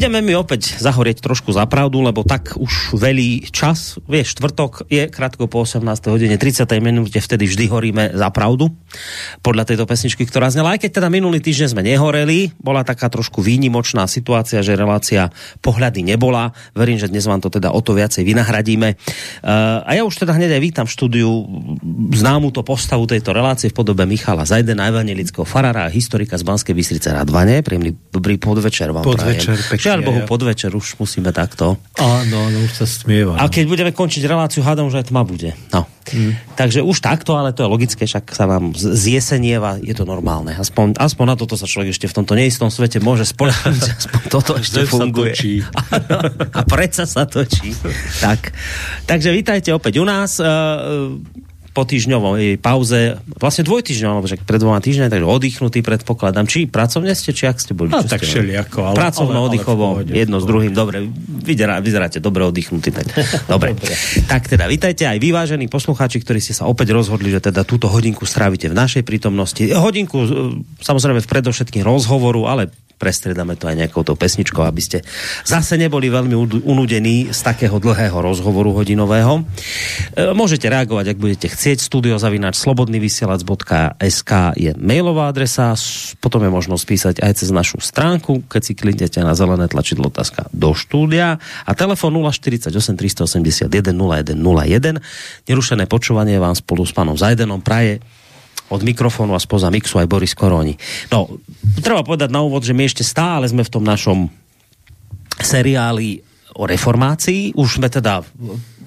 Ideme mi opäť zahorieť trošku za pravdu, lebo tak už velí čas. Vieš, štvrtok je krátko po 18. hodine 30. minúte, vtedy vždy horíme za pravdu. Podľa tejto pesničky, ktorá znela. Aj keď teda minulý týždeň sme nehoreli, bola taká trošku výnimočná situácia, že relácia pohľady nebola. Verím, že dnes vám to teda o to viacej vynahradíme. Uh, a ja už teda hneď aj vítam v štúdiu známu to postavu tejto relácie v podobe Michala Zajdena, evangelického farára a historika z Banskej Bystrice Radvane. Príjemný dobrý podvečer vám podvečer, prajem. Pekne, Žiaľ Bohu, podvečer už musíme takto. Áno, áno, už sa stmieva. A keď budeme končiť reláciu, hádam, že aj tma bude. No. Mm. Takže už takto, ale to je logické, však sa vám zjesenieva, je to normálne. Aspoň, aspoň na toto sa človek ešte v tomto neistom svete môže spoľahnúť, aspoň toto ešte funguje. a predsa sa točí. tak. Takže vítajte opäť u nás. Po týždňovej pauze, vlastne dvojtýždňovom, lebo pred dvoma týždňami, takže oddychnutý predpokladám. Či pracovne ste, či ak ste boli? No, tak všelijako. Ale, Pracovno, ale, oddychovo, ale jedno s druhým, dobre, vyzerá, vyzeráte dobre oddychnutý. Tak, dobre. dobre. Tak teda, vítajte aj vyvážení poslucháči, ktorí ste sa opäť rozhodli, že teda túto hodinku strávite v našej prítomnosti. Hodinku, e, samozrejme v predovšetkým rozhovoru, ale prestriedame to aj nejakou tou pesničkou, aby ste zase neboli veľmi unudení z takého dlhého rozhovoru hodinového. E, môžete reagovať, ak budete chcieť. Studiozavináč slobodnyvysielac.sk je mailová adresa, potom je možnosť písať aj cez našu stránku, keď si kliknete na zelené tlačidlo otázka do štúdia a telefon 048 381 0101. Nerušené počúvanie vám spolu s pánom Zajdenom praje od mikrofónu a spoza mixu aj Boris Koroni. No, treba povedať na úvod, že my ešte stále sme v tom našom seriáli o reformácii. Už sme teda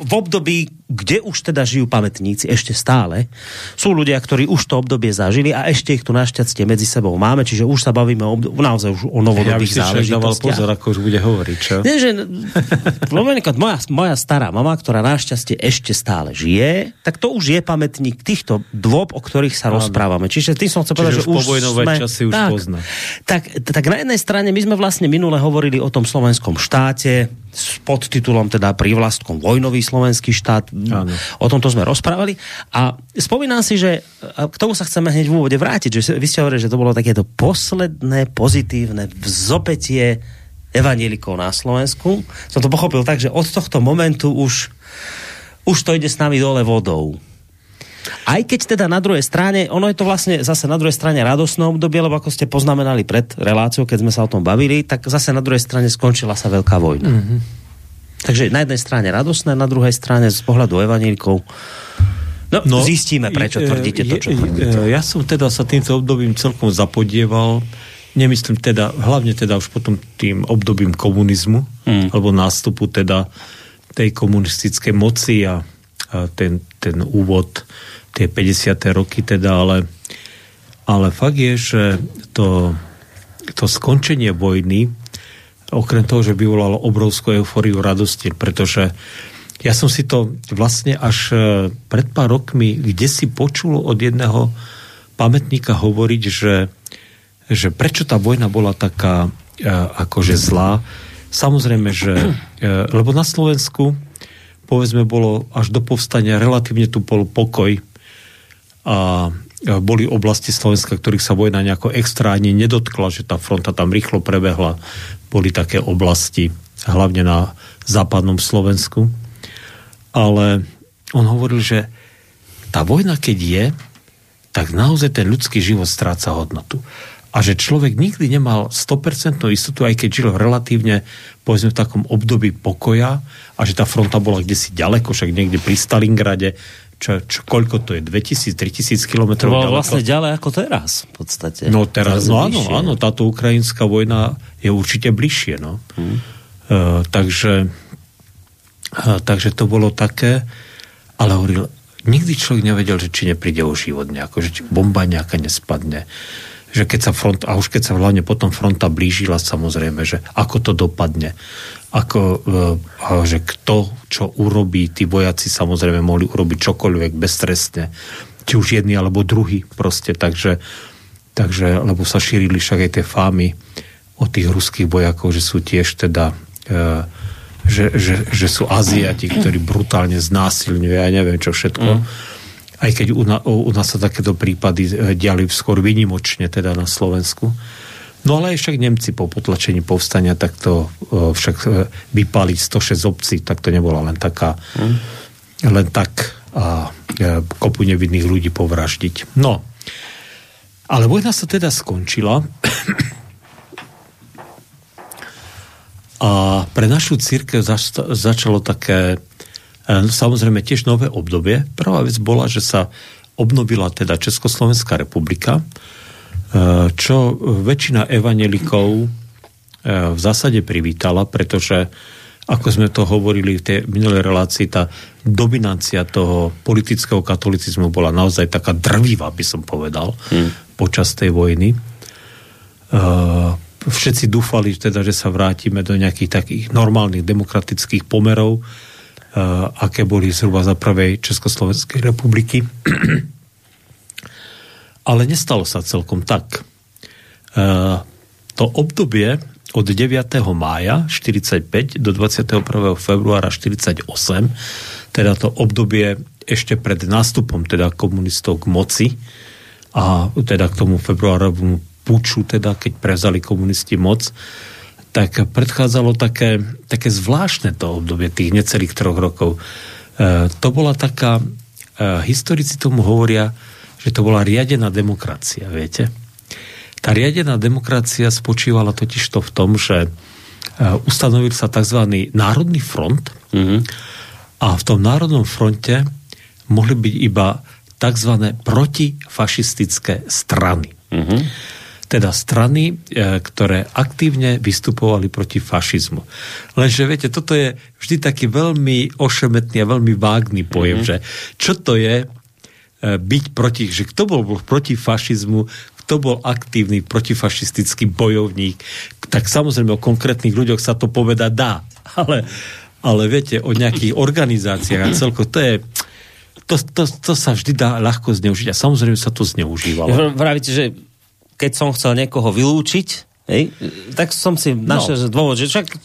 v období, kde už teda žijú pamätníci ešte stále, sú ľudia, ktorí už to obdobie zažili a ešte ich tu našťastie medzi sebou máme, čiže už sa bavíme o, naozaj už o novodobých ja záležitostiach. pozor, ako už bude hovoriť, čo? Nie, že moja, moja stará mama, ktorá našťastie ešte stále žije, tak to už je pamätník týchto dôb, o ktorých sa Áno. rozprávame. Čiže tým som chcel povedať, že už sme... časy už tak, pozná. Tak, tak na jednej strane my sme vlastne minule hovorili o tom slovenskom štáte s podtitulom teda prívlastkom vojnový slovenský štát. Áno. O tomto sme rozprávali. A spomínam si, že k tomu sa chceme hneď v úvode vrátiť, že vy ste hovorili, že to bolo takéto posledné pozitívne vzopetie evanielikov na Slovensku. Som to pochopil tak, že od tohto momentu už, už to ide s nami dole vodou. Aj keď teda na druhej strane, ono je to vlastne zase na druhej strane radosné obdobie, lebo ako ste poznamenali pred reláciou, keď sme sa o tom bavili, tak zase na druhej strane skončila sa veľká vojna. Mm-hmm. Takže na jednej strane radosné, na druhej strane z pohľadu evanílkov No, no, zistíme, prečo tvrdíte to, čo tvrdíte. Ja som teda sa týmto obdobím celkom zapodieval. Nemyslím teda, hlavne teda už potom tým obdobím komunizmu, hmm. alebo nástupu teda tej komunistickej moci a, a ten, ten úvod, tie 50. roky teda, ale, ale fakt je, že to, to skončenie vojny okrem toho, že vyvolalo obrovskú eufóriu radosti, pretože ja som si to vlastne až e, pred pár rokmi, kde si počul od jedného pamätníka hovoriť, že, že prečo tá vojna bola taká e, akože zlá. Samozrejme, že e, lebo na Slovensku povedzme bolo až do povstania relatívne tu bol pokoj a boli oblasti Slovenska, ktorých sa vojna nejako extra ani nedotkla, že tá fronta tam rýchlo prebehla boli také oblasti, hlavne na západnom Slovensku. Ale on hovoril, že tá vojna, keď je, tak naozaj ten ľudský život stráca hodnotu. A že človek nikdy nemal 100% istotu, aj keď žil relatívne, povedzme, v takom období pokoja a že tá fronta bola kde si ďaleko, však niekde pri Stalingrade, čo, čo, koľko to je, 2000-3000 kilometrov ďaleko. vlastne ďalej ako teraz, v podstate. No teraz, teraz no áno, áno, táto ukrajinská vojna je určite bližšie, no. Hmm. Uh, takže, uh, takže to bolo také, ale hovoril, nikdy človek nevedel, že či nepríde o život nejako, že či bomba nejaká nespadne že keď sa front, a už keď sa hlavne potom fronta blížila, samozrejme, že ako to dopadne ako, e, že kto čo urobí, tí vojaci samozrejme mohli urobiť čokoľvek beztrestne, či už jedni alebo druhý proste, takže, takže lebo sa šírili však aj tie fámy o tých ruských vojakov, že sú tiež teda e, že, že, že sú Aziati, ktorí brutálne znásilňujú, ja neviem čo všetko. Mm. Aj keď u, na, u nás sa takéto prípady e, diali skôr vynimočne teda na Slovensku. No ale aj však Nemci po potlačení povstania tak to uh, však uh, vypali 106 obcí, tak to nebola len taká hmm. len tak a uh, kopu nevidných ľudí povraždiť. No, ale vojna sa teda skončila a pre našu církev zač- začalo také samozrejme tiež nové obdobie. Prvá vec bola, že sa obnovila teda Československá republika, čo väčšina evanelikov eh, v zásade privítala, pretože ako sme to hovorili v tej minulej relácii, tá dominancia toho politického katolicizmu bola naozaj taká drvivá, by som povedal, hmm. počas tej vojny. Eh, všetci dúfali teda, že sa vrátime do nejakých takých normálnych demokratických pomerov, aké boli zhruba za prvej Československej republiky. Ale nestalo sa celkom tak. E, to obdobie od 9. mája 45 do 21. februára 48, teda to obdobie ešte pred nástupom teda komunistov k moci a teda k tomu februárovému puču, teda keď prezali komunisti moc, tak predchádzalo také, také zvláštne to obdobie tých necelých troch rokov. E, to bola taká, e, historici tomu hovoria, že to bola riadená demokracia, viete? Tá riadená demokracia spočívala totiž to v tom, že e, ustanovil sa tzv. Národný front mm-hmm. a v tom Národnom fronte mohli byť iba tzv. protifašistické strany. Mm-hmm. Teda strany, e, ktoré aktívne vystupovali proti fašizmu. Lenže viete, toto je vždy taký veľmi ošemetný a veľmi vágný pojem, mm-hmm. že čo to je byť proti, že kto bol, bol proti fašizmu, kto bol aktívny protifašistický bojovník, tak samozrejme o konkrétnych ľuďoch sa to povedať dá. Ale, ale viete, o nejakých organizáciách a celko, to je, to, to, to sa vždy dá ľahko zneužiť a samozrejme sa to zneužívalo. Vravíte, že keď som chcel niekoho vylúčiť, Hej, tak som si našiel no. dôvod, že však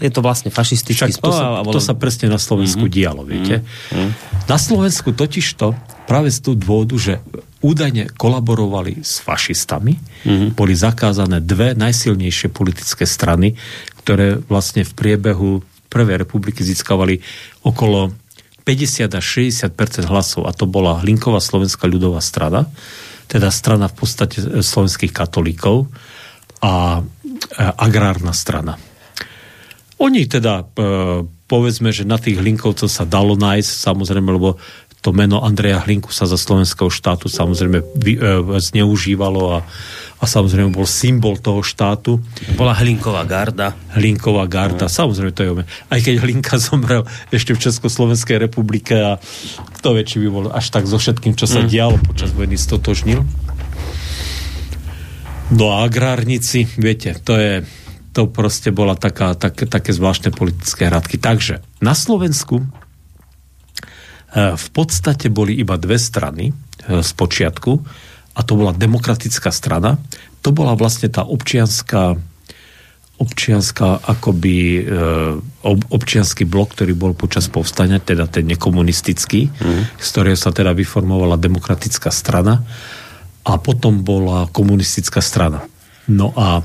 je to vlastne fašistický však to, sa, to sa presne na Slovensku mm-hmm. dialo, viete. Mm-hmm. Na Slovensku totižto práve z toho dôvodu, že údajne kolaborovali s fašistami, mm-hmm. boli zakázané dve najsilnejšie politické strany, ktoré vlastne v priebehu Prvej republiky získavali okolo 50 až 60% hlasov a to bola Hlinková slovenská ľudová strana, teda strana v podstate slovenských katolíkov a agrárna strana. Oni teda, e, povedzme, že na tých Hlinkovcov sa dalo nájsť, samozrejme, lebo to meno Andreja Hlinku sa za slovenského štátu samozrejme vy, e, zneužívalo a, a samozrejme bol symbol toho štátu. Bola Hlinková garda. Hlinková garda, no. samozrejme to je Aj keď Hlinka zomrel ešte v Československej republike a kto vie, či by bol až tak so všetkým, čo sa mm. dialo počas vojny stotožnil. No a agrárnici, viete, to je to proste bola taká, tak, také zvláštne politické hradky. Takže na Slovensku v podstate boli iba dve strany e, z počiatku a to bola demokratická strana. To bola vlastne tá občianská občianská akoby e, ob, občianský blok, ktorý bol počas povstania, teda ten nekomunistický, mm. z ktorého sa teda vyformovala demokratická strana a potom bola komunistická strana. No a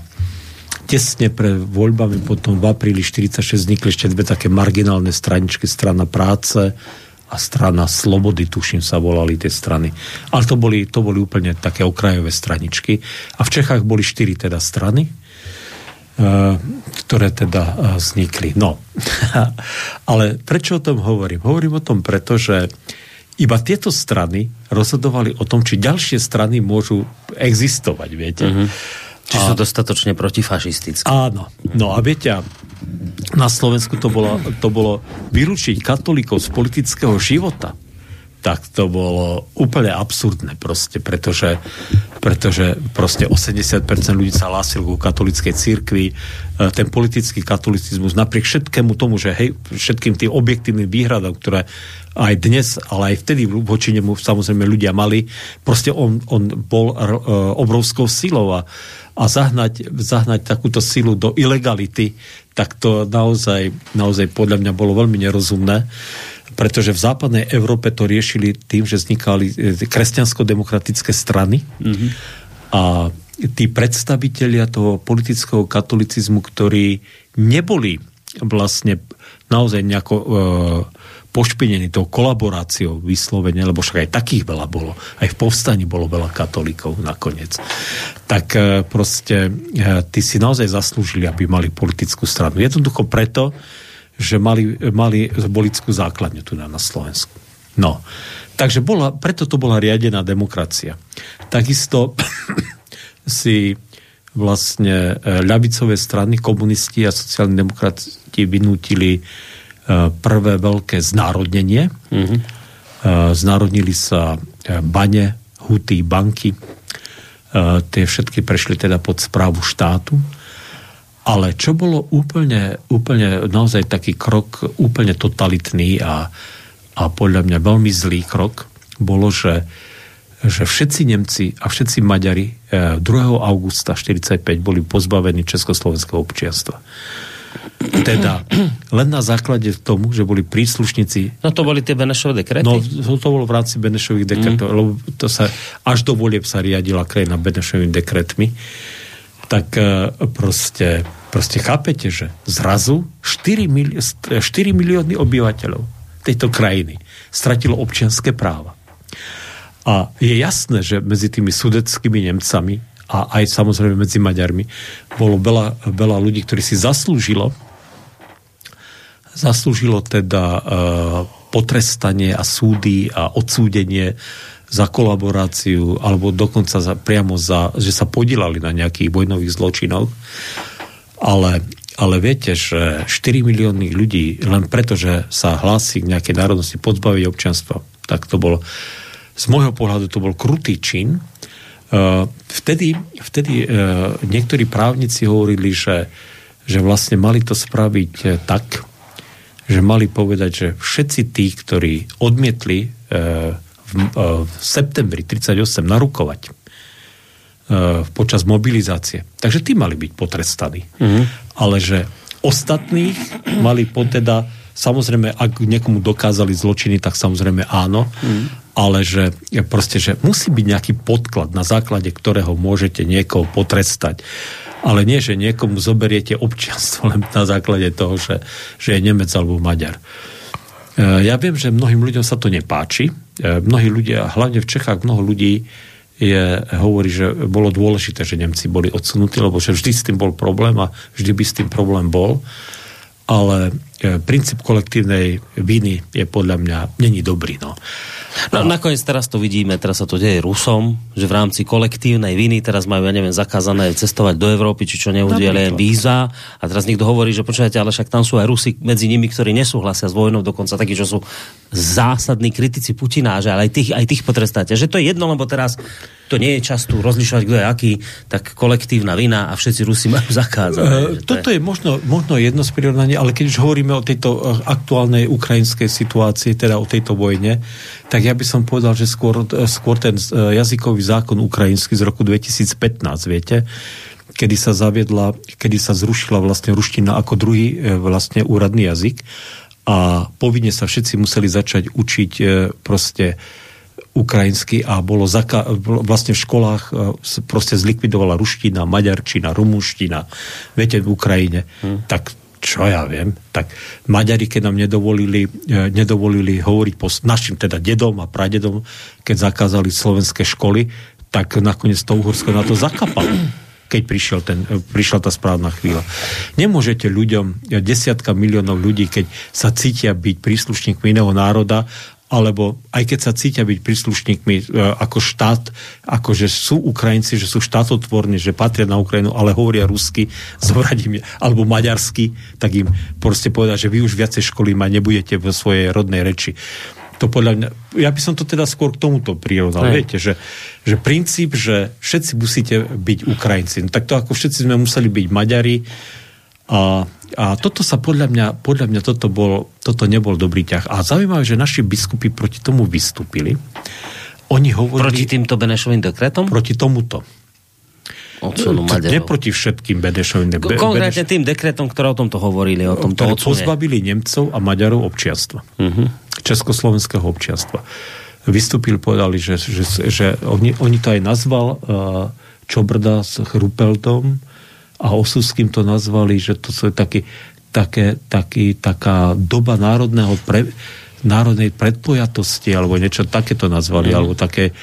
tesne pre voľbami potom v apríli 46 vznikli ešte dve také marginálne straničky, strana práce a strana slobody, tuším sa volali tie strany. Ale to boli, to boli úplne také okrajové straničky. A v Čechách boli štyri teda strany, e, ktoré teda e, vznikli. No, ale prečo o tom hovorím? Hovorím o tom preto, že iba tieto strany rozhodovali o tom, či ďalšie strany môžu existovať, viete. Mm-hmm. Či a... sú dostatočne protifašistické. Áno. No a viete, na Slovensku to bolo, to bolo vylúčiť katolíkov z politického života. Tak to bolo úplne absurdné proste, pretože, pretože proste 80% ľudí sa hlásil ku katolíckej cirkvi, e, ten politický katolicizmus, napriek všetkému tomu, že hej, všetkým tým objektívnym výhradom, ktoré aj dnes, ale aj vtedy voči nemu samozrejme ľudia mali, proste on, on bol uh, obrovskou silou a, a zahnať, zahnať takúto silu do ilegality, tak to naozaj, naozaj podľa mňa bolo veľmi nerozumné pretože v západnej Európe to riešili tým, že vznikali e, kresťansko-demokratické strany mm-hmm. a tí predstavitelia toho politického katolicizmu, ktorí neboli vlastne naozaj nejako e, pošpinení tou kolaboráciou vyslovene, lebo však aj takých veľa bolo. Aj v povstaní bolo veľa katolíkov nakoniec. Tak e, proste e, tí si naozaj zaslúžili, aby mali politickú stranu. Jednoducho preto, že mali, mali bolickú základňu tu na, na Slovensku. No. Takže bola, preto to bola riadená demokracia. Takisto si vlastne e, ľavicové strany, komunisti a sociálni demokrati vynútili prvé veľké znárodnenie. Mm-hmm. Znárodnili sa bane, huty, banky. Tie všetky prešli teda pod správu štátu. Ale čo bolo úplne, úplne naozaj taký krok úplne totalitný a, a podľa mňa veľmi zlý krok, bolo, že, že všetci Nemci a všetci Maďari 2. augusta 1945 boli pozbavení československého občianstva. Teda len na základe tomu, že boli príslušníci... No to boli tie Benešové dekrety? No to bolo v rámci Benešových dekretov, mm. lebo to sa, až do volieb sa riadila krajina Benešovými dekretmi. Tak e, proste, proste chápete, že zrazu 4, mili, 4 milióny obyvateľov tejto krajiny stratilo občianské práva. A je jasné, že medzi tými sudeckými Nemcami a aj samozrejme medzi Maďarmi bolo veľa, veľa ľudí, ktorí si zaslúžilo zaslúžilo teda e, potrestanie a súdy a odsúdenie za kolaboráciu alebo dokonca za, priamo za, že sa podielali na nejakých vojnových zločinoch. Ale, ale viete, že 4 milióny ľudí len preto, že sa hlási k nejakej národnosti pozbaviť občanstva, tak to bol z môjho pohľadu to bol krutý čin. E, vtedy, vtedy e, niektorí právnici hovorili, že, že vlastne mali to spraviť tak, že mali povedať, že všetci tí, ktorí odmietli v, v septembri 38 narukovať počas mobilizácie, takže tí mali byť potrestaní. Mm-hmm. Ale že ostatných mali po teda, samozrejme, ak niekomu dokázali zločiny, tak samozrejme áno, mm. Ale že proste, že musí byť nejaký podklad, na základe ktorého môžete niekoho potrestať ale nie, že niekomu zoberiete občianstvo len na základe toho, že, že je Nemec alebo Maďar. E, ja viem, že mnohým ľuďom sa to nepáči. E, mnohí ľudia, hlavne v Čechách, mnoho ľudí je, hovorí, že bolo dôležité, že Nemci boli odsunutí, lebo že vždy s tým bol problém a vždy by s tým problém bol. Ale princíp kolektívnej viny je podľa mňa není dobrý. No. No, nakoniec teraz to vidíme, teraz sa to deje Rusom, že v rámci kolektívnej viny teraz majú, ja neviem, zakázané cestovať do Európy, či čo neudieli víza. A teraz niekto hovorí, že počujete, ale však tam sú aj Rusi medzi nimi, ktorí nesúhlasia s vojnou, dokonca takí, čo sú zásadní kritici Putina, že ale aj tých, aj tých potrestáte. Že to je jedno, lebo teraz to nie je čas tu rozlišovať, kto je aký, tak kolektívna vina a všetci Rusi majú zakázané. Uh, toto je, je možno, možno jedno z prirovnaní, ale keď už hovoríme o tejto e, aktuálnej ukrajinskej situácii, teda o tejto vojne, tak ja by som povedal, že skôr, e, skôr ten e, jazykový zákon ukrajinský z roku 2015, viete, kedy sa zaviedla, kedy sa zrušila vlastne ruština ako druhý vlastne úradný jazyk a povinne sa všetci museli začať učiť proste ukrajinsky a bolo zaka- vlastne v školách e, proste zlikvidovala ruština, maďarčina, rumúština, viete, v Ukrajine. Hmm. Tak čo ja viem, tak Maďari, keď nám nedovolili, e, nedovolili hovoriť po našim teda dedom a pradedom, keď zakázali slovenské školy, tak nakoniec to Uhorsko na to zakapalo keď prišiel ten, e, prišla tá správna chvíľa. Nemôžete ľuďom, desiatka miliónov ľudí, keď sa cítia byť príslušníkmi iného národa alebo aj keď sa cítia byť príslušníkmi e, ako štát, ako že sú Ukrajinci, že sú štátotvorní, že patria na Ukrajinu, ale hovoria rusky, zobrať im, alebo maďarsky, tak im proste povedať, že vy už viacej školy ma nebudete vo svojej rodnej reči. To podľa mňa, ja by som to teda skôr k tomuto prirovnal. Viete, že, že princíp, že všetci musíte byť Ukrajinci. No, tak to ako všetci sme museli byť Maďari, a, a toto sa podľa mňa, podľa mňa toto, bol, toto nebol dobrý ťah. A zaujímavé, že naši biskupy proti tomu vystúpili. Oni hovorili... Proti týmto Benešovým dekretom? Proti tomuto. Nie proti všetkým Benešovým dekretom. Konkrétne tým dekretom, ktoré o tomto hovorili. O tomto ktoré pozbavili Nemcov a Maďarov občianstva. Uh-huh. Československého občianstva. Vystúpili, povedali, že, že, že oni, oni to aj nazval uh, Čobrda s Chrupeltom a Osuským to nazvali, že to sú taký, také, taký, taká doba národného pre, národnej predpojatosti, alebo niečo také to nazvali, mm. alebo také,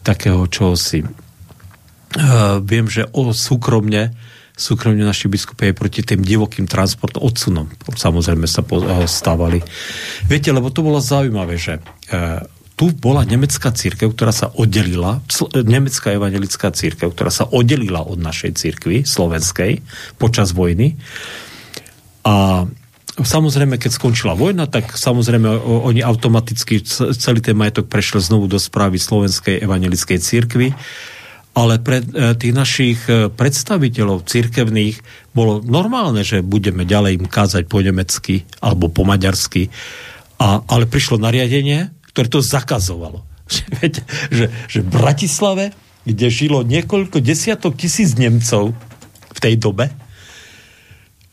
takého čosi. Uh, viem, že o súkromne súkromne naši biskupy aj proti tým divokým transportom, odsunom samozrejme sa stávali. Viete, lebo to bolo zaujímavé, že uh, tu bola nemecká církev, ktorá sa oddelila, nemecká evangelická církev, ktorá sa oddelila od našej církvy slovenskej počas vojny. A samozrejme, keď skončila vojna, tak samozrejme oni automaticky celý ten majetok prešiel znovu do správy slovenskej evangelickej církvy ale pre e, tých našich e, predstaviteľov cirkevných bolo normálne, že budeme ďalej im kázať po nemecky alebo po maďarsky. A, ale prišlo nariadenie, ktoré to zakazovalo. Že, že, že v Bratislave, kde žilo niekoľko desiatok tisíc Nemcov v tej dobe,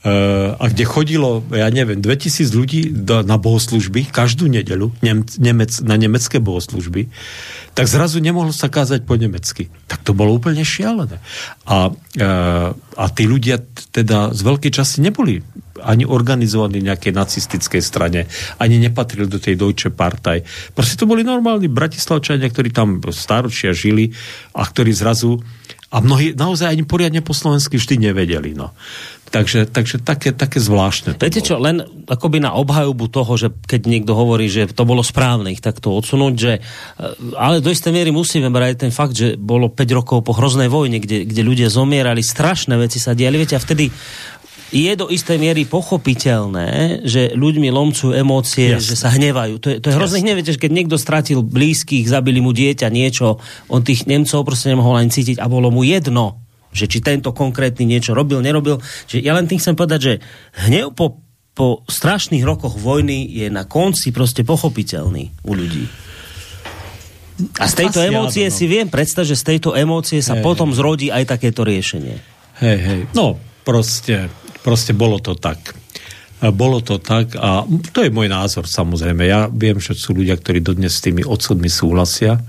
Uh, a kde chodilo, ja neviem, 2000 ľudí na bohoslužby každú nedelu nem, nemec, na nemecké bohoslužby, tak zrazu nemohlo sa kázať po nemecky. Tak to bolo úplne šialené. A, uh, a tí ľudia teda z veľkej časti neboli ani organizovaní nejakej nacistickej strane, ani nepatrili do tej Deutsche Partei. Proste to boli normálni bratislavčania, ktorí tam staročia žili a ktorí zrazu a mnohí naozaj ani poriadne po slovensky vždy nevedeli. No. Takže, takže také, také zvláštne. Viete čo, len akoby na obhajobu toho, že keď niekto hovorí, že to bolo správne ich takto odsunúť, že, eh, ale do istej miery musíme brať ten fakt, že bolo 5 rokov po hroznej vojne, kde, kde ľudia zomierali, strašné veci sa diali, viete, a vtedy je do istej miery pochopiteľné, že ľuďmi lomcujú emócie, Jasne. že sa hnevajú. To je, to je hrozné hnev, že keď niekto stratil blízkych, zabili mu dieťa, niečo, on tých Nemcov proste nemohol ani cítiť a bolo mu jedno, že či tento konkrétny niečo robil, nerobil. Že ja len tým chcem povedať, že hnev po, po strašných rokoch vojny je na konci proste pochopiteľný u ľudí. A z tejto Asi emócie no. si viem predstaviť, že z tejto emócie sa hey, potom zrodí aj takéto riešenie. Hej, hej. No, proste Proste bolo to tak. Bolo to tak a to je môj názor samozrejme. Ja viem, že sú ľudia, ktorí dodnes s tými odsudmi súhlasia.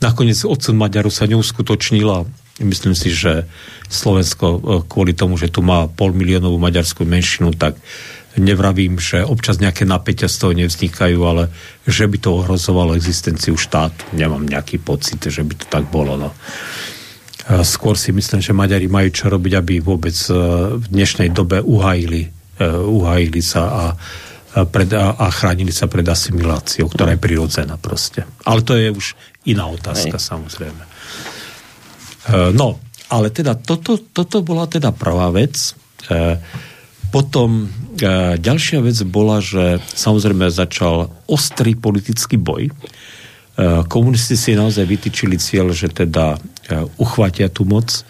Nakoniec odsud Maďaru sa neuskutočnila. Myslím si, že Slovensko e, kvôli tomu, že tu má pol miliónovú maďarskú menšinu, tak nevravím, že občas nejaké napätia z toho nevznikajú, ale že by to ohrozovalo existenciu štátu. Nemám nejaký pocit, že by to tak bolo. No. Skôr si myslím, že Maďari majú čo robiť, aby vôbec e, v dnešnej dobe uhajili, e, uhajili sa a, pred, a, chránili sa pred asimiláciou, ktorá je prirodzená proste. Ale to je už iná otázka, Hej. samozrejme. E, no, ale teda toto, toto bola teda prvá vec. Potom ďalšia vec bola, že samozrejme začal ostrý politický boj komunisti si naozaj vytýčili cieľ, že teda eh, uchvátia tú moc.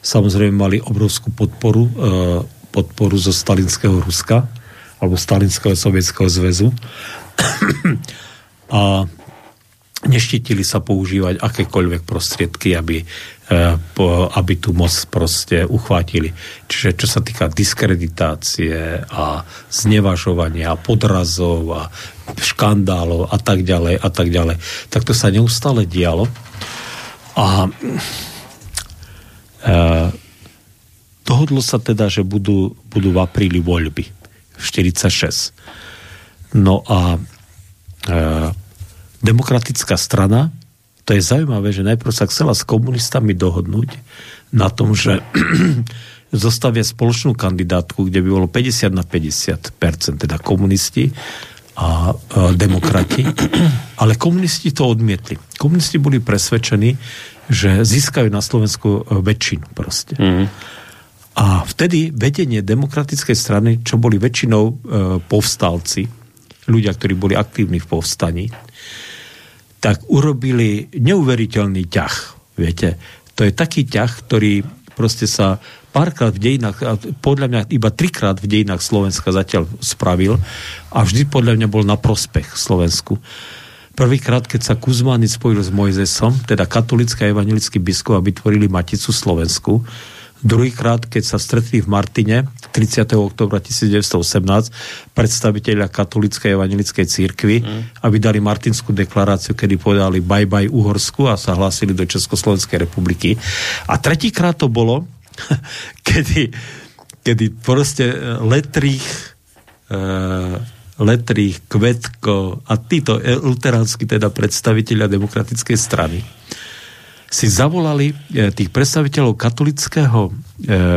Samozrejme mali obrovskú podporu, eh, podporu zo stalinského Ruska alebo stalinského sovietského zväzu. A neštítili sa používať akékoľvek prostriedky, aby, aby tú moc proste uchvátili. Čiže čo sa týka diskreditácie a znevažovania, podrazov a škandálov a tak ďalej a tak ďalej. Tak to sa neustále dialo. A e, dohodlo sa teda, že budú, budú v apríli voľby v 46. No a e, demokratická strana, to je zaujímavé, že najprv sa chcela s komunistami dohodnúť na tom, že zostavia spoločnú kandidátku, kde by bolo 50 na 50 teda komunisti a, a demokrati, ale komunisti to odmietli. Komunisti boli presvedčení, že získajú na Slovensku e, väčšinu proste. Mm. A vtedy vedenie demokratickej strany, čo boli väčšinou e, povstalci, ľudia, ktorí boli aktívni v povstaní, tak urobili neuveriteľný ťah. Viete, to je taký ťah, ktorý proste sa párkrát v dejinách, podľa mňa iba trikrát v dejinách Slovenska zatiaľ spravil a vždy podľa mňa bol na prospech Slovensku. Prvýkrát, keď sa Kuzmány spojil s Mojzesom, teda katolický a evangelický biskup a vytvorili Maticu Slovensku, Druhýkrát, keď sa stretli v Martine 30. oktobra 1918 predstaviteľia katolíckej evangelickej církvy mm. a vydali Martinskú deklaráciu, kedy povedali bye bye Uhorsku a sa hlásili do Československej republiky. A tretíkrát to bolo, kedy, kedy proste Letrich e, Letrich, Kvetko a títo luteránsky teda predstaviteľia demokratickej strany si zavolali e, tých predstaviteľov katolického, e,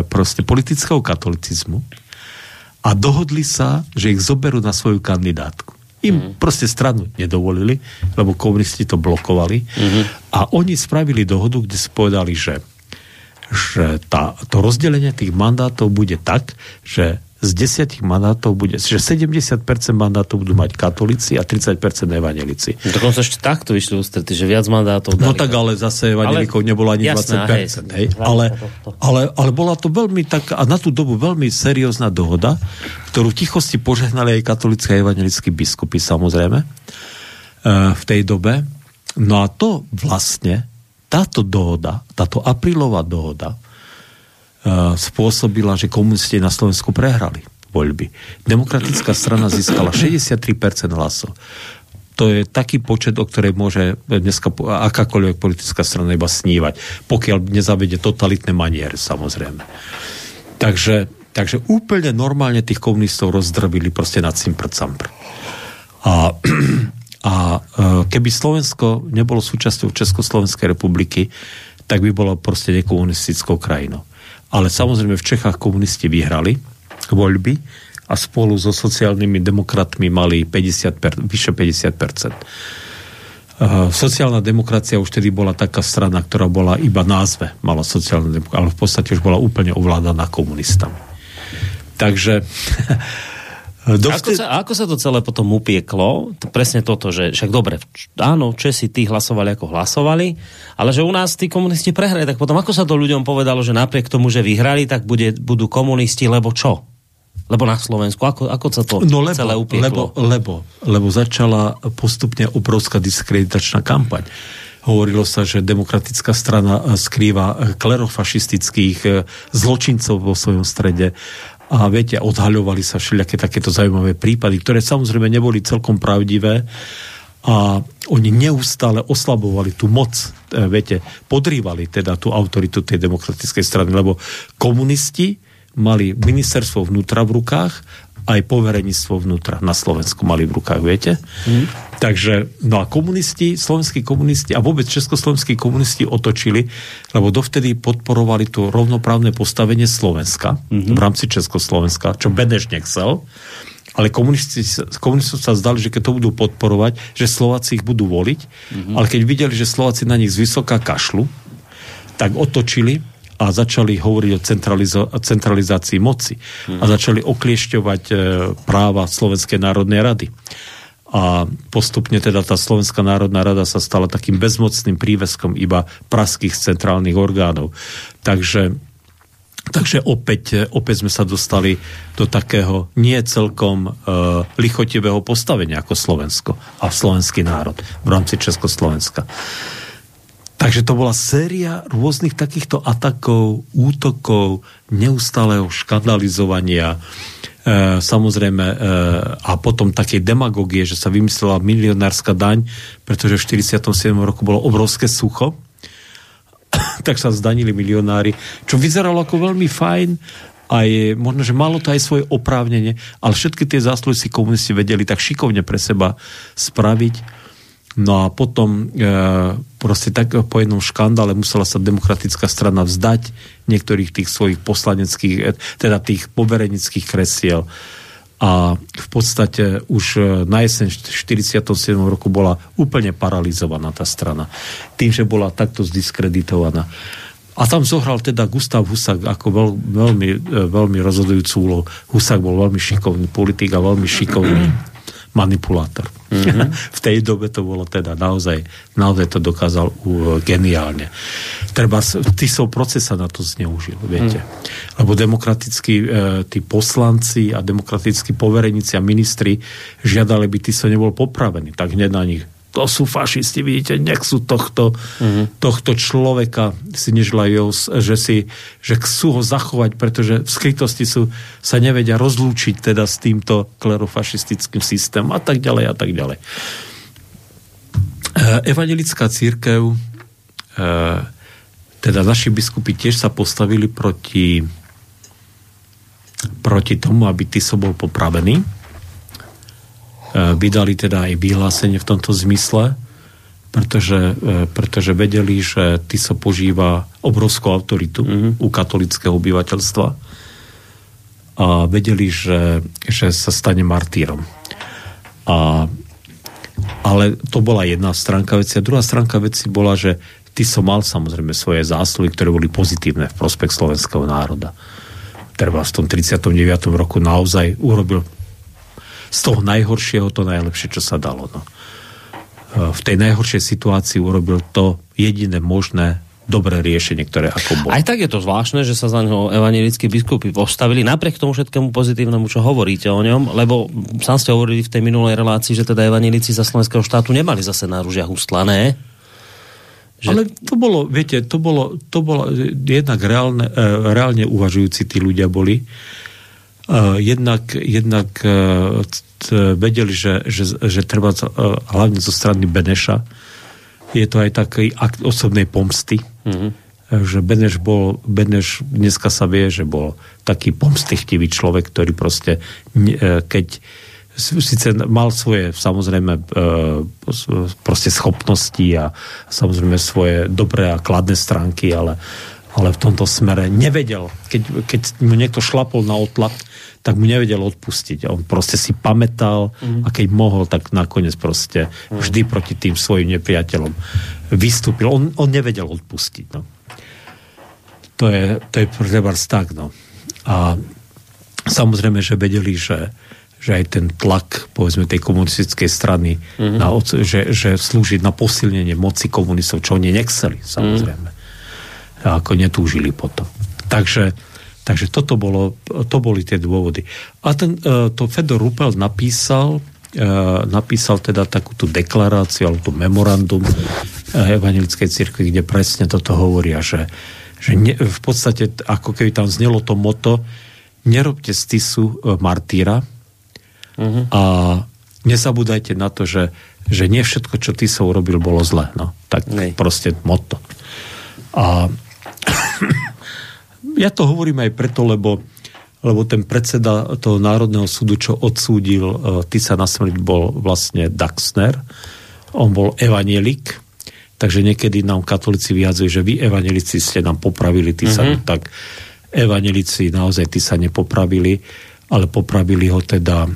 proste politického katolicizmu a dohodli sa, že ich zoberú na svoju kandidátku. Im mm. proste stranu nedovolili, lebo komunisti to blokovali. Mm-hmm. A oni spravili dohodu, kde si povedali, že, že tá, to rozdelenie tých mandátov bude tak, že z desiatich mandátov bude, že 70% mandátov budú mať katolíci a 30% evangelici. Dokonca ešte takto vyšli ústrety, že viac mandátov No tak ale zase evangelikov ale, nebolo ani jasná, 20%. Hej, hej. Ale, ale, ale bola to veľmi tak, a na tú dobu veľmi seriózna dohoda, ktorú v tichosti požehnali aj katolícké a evangelickí biskupy samozrejme eh, v tej dobe. No a to vlastne, táto dohoda, táto aprílová dohoda, spôsobila, že komunisti na Slovensku prehrali voľby. Demokratická strana získala 63% hlasov. To je taký počet, o ktorej môže dneska akákoľvek politická strana iba snívať, pokiaľ nezavede totalitné maniere, samozrejme. Takže, takže úplne normálne tých komunistov rozdrvili proste na cimpr campr. A, a eh, keby Slovensko nebolo súčasťou Československej republiky, tak by bolo proste nekomunistickou krajinou ale samozrejme v Čechách komunisti vyhrali voľby a spolu so sociálnymi demokratmi mali 50 per, vyše 50 Uh, sociálna demokracia už tedy bola taká strana, ktorá bola iba názve, mala sociálna demokracia, ale v podstate už bola úplne ovládaná komunistami. Takže Dovtedy... Ako, sa, ako sa to celé potom upieklo? To presne toto, že však dobre, áno, Česi tí hlasovali ako hlasovali, ale že u nás tí komunisti prehrali, tak potom ako sa to ľuďom povedalo, že napriek tomu, že vyhrali, tak bude, budú komunisti, lebo čo? Lebo na Slovensku, ako, ako sa to no lebo, celé upieklo? Lebo, lebo, lebo začala postupne obrovská diskreditačná kampaň. Hovorilo sa, že demokratická strana skrýva klerofašistických eh, zločincov vo svojom strede a viete, odhaľovali sa všelijaké takéto zaujímavé prípady, ktoré samozrejme neboli celkom pravdivé a oni neustále oslabovali tú moc, e, viete, podrývali teda tú autoritu tej demokratickej strany, lebo komunisti mali ministerstvo vnútra v rukách aj poverenictvo vnútra na Slovensku mali v rukách, viete? Mm. Takže, no a komunisti, slovenskí komunisti a vôbec československí komunisti otočili, lebo dovtedy podporovali to rovnoprávne postavenie Slovenska mm-hmm. v rámci Československa, čo Beneš nechcel, ale komunisti, komunistom sa zdali, že keď to budú podporovať, že Slováci ich budú voliť, mm-hmm. ale keď videli, že Slováci na nich z vysoká kašlu, tak otočili a začali hovoriť o centralizo- centralizácii moci hmm. a začali okliešťovať e, práva Slovenskej národnej rady. A postupne teda tá Slovenská národná rada sa stala takým bezmocným príveskom iba praských centrálnych orgánov. Takže Takže opäť, e, opäť sme sa dostali do takého nie celkom e, lichotivého postavenia ako Slovensko a slovenský národ v rámci Československa. Takže to bola séria rôznych takýchto atakov, útokov, neustáleho škandalizovania, e, samozrejme, e, a potom takej demagogie, že sa vymyslela milionárska daň, pretože v 47. roku bolo obrovské sucho, tak sa zdanili milionári, čo vyzeralo ako veľmi fajn, a je, možno, že malo to aj svoje oprávnenie, ale všetky tie zásluhy si komunisti vedeli tak šikovne pre seba spraviť, No a potom e, proste tak po jednom škandále musela sa demokratická strana vzdať niektorých tých svojich poslaneckých, e, teda tých poverenických kresiel. A v podstate už e, na jeseň 47. roku bola úplne paralizovaná tá strana. Tým, že bola takto zdiskreditovaná. A tam zohral teda Gustav Husák ako veľ, veľmi, e, veľmi rozhodujúcu úlohu. Husák bol veľmi šikovný politik a veľmi šikovný manipulátor. Mm-hmm. v tej dobe to bolo teda naozaj, naozaj to dokázal uh, geniálne. Treba, Tisov proces sa na to zneužil, viete. Mm. Lebo demokratickí e, tí poslanci a demokratickí poverenici a ministri žiadali, by Tiso nebol popravený. Tak hneď na nich to sú fašisti, vidíte, nech sú tohto, uh-huh. tohto človeka si neželajú, že, si, že chcú ho zachovať, pretože v skrytosti sú, sa nevedia rozlúčiť teda s týmto klerofašistickým systémom a tak ďalej a tak ďalej. Eh, evangelická církev, eh, teda naši biskupy tiež sa postavili proti proti tomu, aby Tiso bol popravený E, vydali teda aj vyhlásenie v tomto zmysle, pretože, e, pretože vedeli, že Tiso požíva obrovskú autoritu mm-hmm. u katolického obyvateľstva a vedeli, že, že sa stane martýrom. A, ale to bola jedna stránka veci. A druhá stránka veci bola, že Tiso mal samozrejme svoje zásluhy, ktoré boli pozitívne v prospech slovenského národa. Treba v tom 39. roku naozaj urobil z toho najhoršieho to najlepšie, čo sa dalo. No. V tej najhoršej situácii urobil to jediné možné dobré riešenie, ktoré ako bolo. Aj tak je to zvláštne, že sa za neho evanelickí biskupy postavili, napriek tomu všetkému pozitívnemu, čo hovoríte o ňom, lebo sám ste hovorili v tej minulej relácii, že teda evanelici za slovenského štátu nemali zase na rúžiach ustlané. Že... Ale to bolo, viete, to bolo, to bolo jednak reálne, e, reálne uvažujúci tí ľudia boli jednak, jednak e, vedeli, že, že, že treba e, hlavne zo strany Beneša je to aj taký akt osobnej pomsty. Mm-hmm. Že Beneš bol, Beneš dneska sa vie, že bol taký pomstychtivý človek, ktorý proste, keď síce mal svoje samozrejme proste schopnosti a samozrejme svoje dobré a kladné stránky, ale, ale v tomto smere nevedel, keď, keď mu niekto šlapol na otlak, tak mu nevedel odpustiť. On proste si pamätal mm. a keď mohol, tak nakoniec proste mm. vždy proti tým svojim nepriateľom vystúpil. On, on nevedel odpustiť. No. To je, to je treba tak. No. A samozrejme, že vedeli, že, že aj ten tlak, povedzme, tej komunistickej strany, mm-hmm. na, že, že slúži na posilnenie moci komunistov, čo oni nechceli, samozrejme. Mm. Ako netúžili potom. Takže Takže toto bolo, to boli tie dôvody. A ten, e, to Fedor Rupel napísal, e, napísal teda takúto deklaráciu alebo memorandum e, Evangelickej cirkvi, kde presne toto hovoria, že, že ne, v podstate ako keby tam znelo to moto nerobte z Tisu martýra uh-huh. a nezabúdajte na to, že, že nie všetko, čo Tisov urobil, bolo zle. No, tak Nej. proste moto. A ja to hovorím aj preto, lebo, lebo ten predseda toho Národného súdu, čo odsúdil uh, Tisa na smrť, bol vlastne Daxner. On bol evanielik, takže niekedy nám katolíci vyjadzujú, že vy evanelici ste nám popravili Tisa, mm-hmm. tak evanelici naozaj Tisa nepopravili, ale popravili ho teda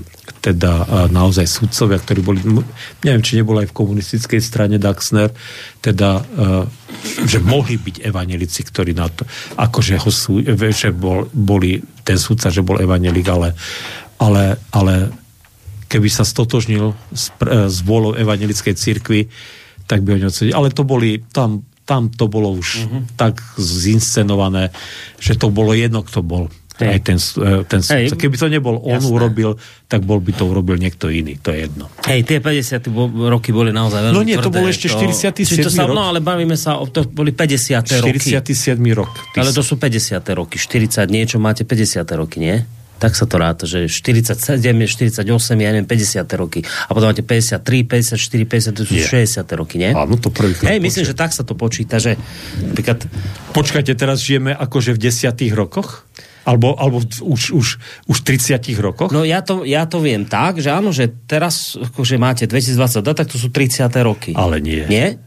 teda naozaj sudcovia, ktorí boli, neviem, či nebol aj v komunistickej strane Daxner, teda, že mohli byť evanelici, ktorí na to, akože ho sú, že bol, boli ten sudca, že bol evanelik, ale, ale, ale keby sa stotožnil s, s vôľou evangelickej cirkvi, tak by ho neodsedili. Ale to boli, tam, tam to bolo už uh-huh. tak zinscenované, že to bolo jedno, kto bol Hej. Aj ten, e, ten Hej. Keby to nebol on Jasné. urobil, tak bol by to urobil niekto iný. To je jedno. Hej, tie 50 roky boli naozaj veľmi No nie, tvrdé. to bol ešte 47 to, sa, rok. No, ale bavíme sa, o, to boli 50 roky. 47 rok. Ale to sú 50 roky. 40 niečo máte 50 roky, nie? tak sa to ráta, že 47, 48, ja neviem, 50 roky. A potom máte 53, 54, 50, to sú nie. 60 roky, nie? Áno, to prvý Hej, myslím, že tak sa to počíta, že napríklad... Počkajte, teraz žijeme akože v desiatých rokoch? Alebo, alebo už, už, už 30 rokoch? No ja to, ja to viem tak, že áno, že teraz, akože máte 2020, tak to sú 30. roky. Ale nie. Nie?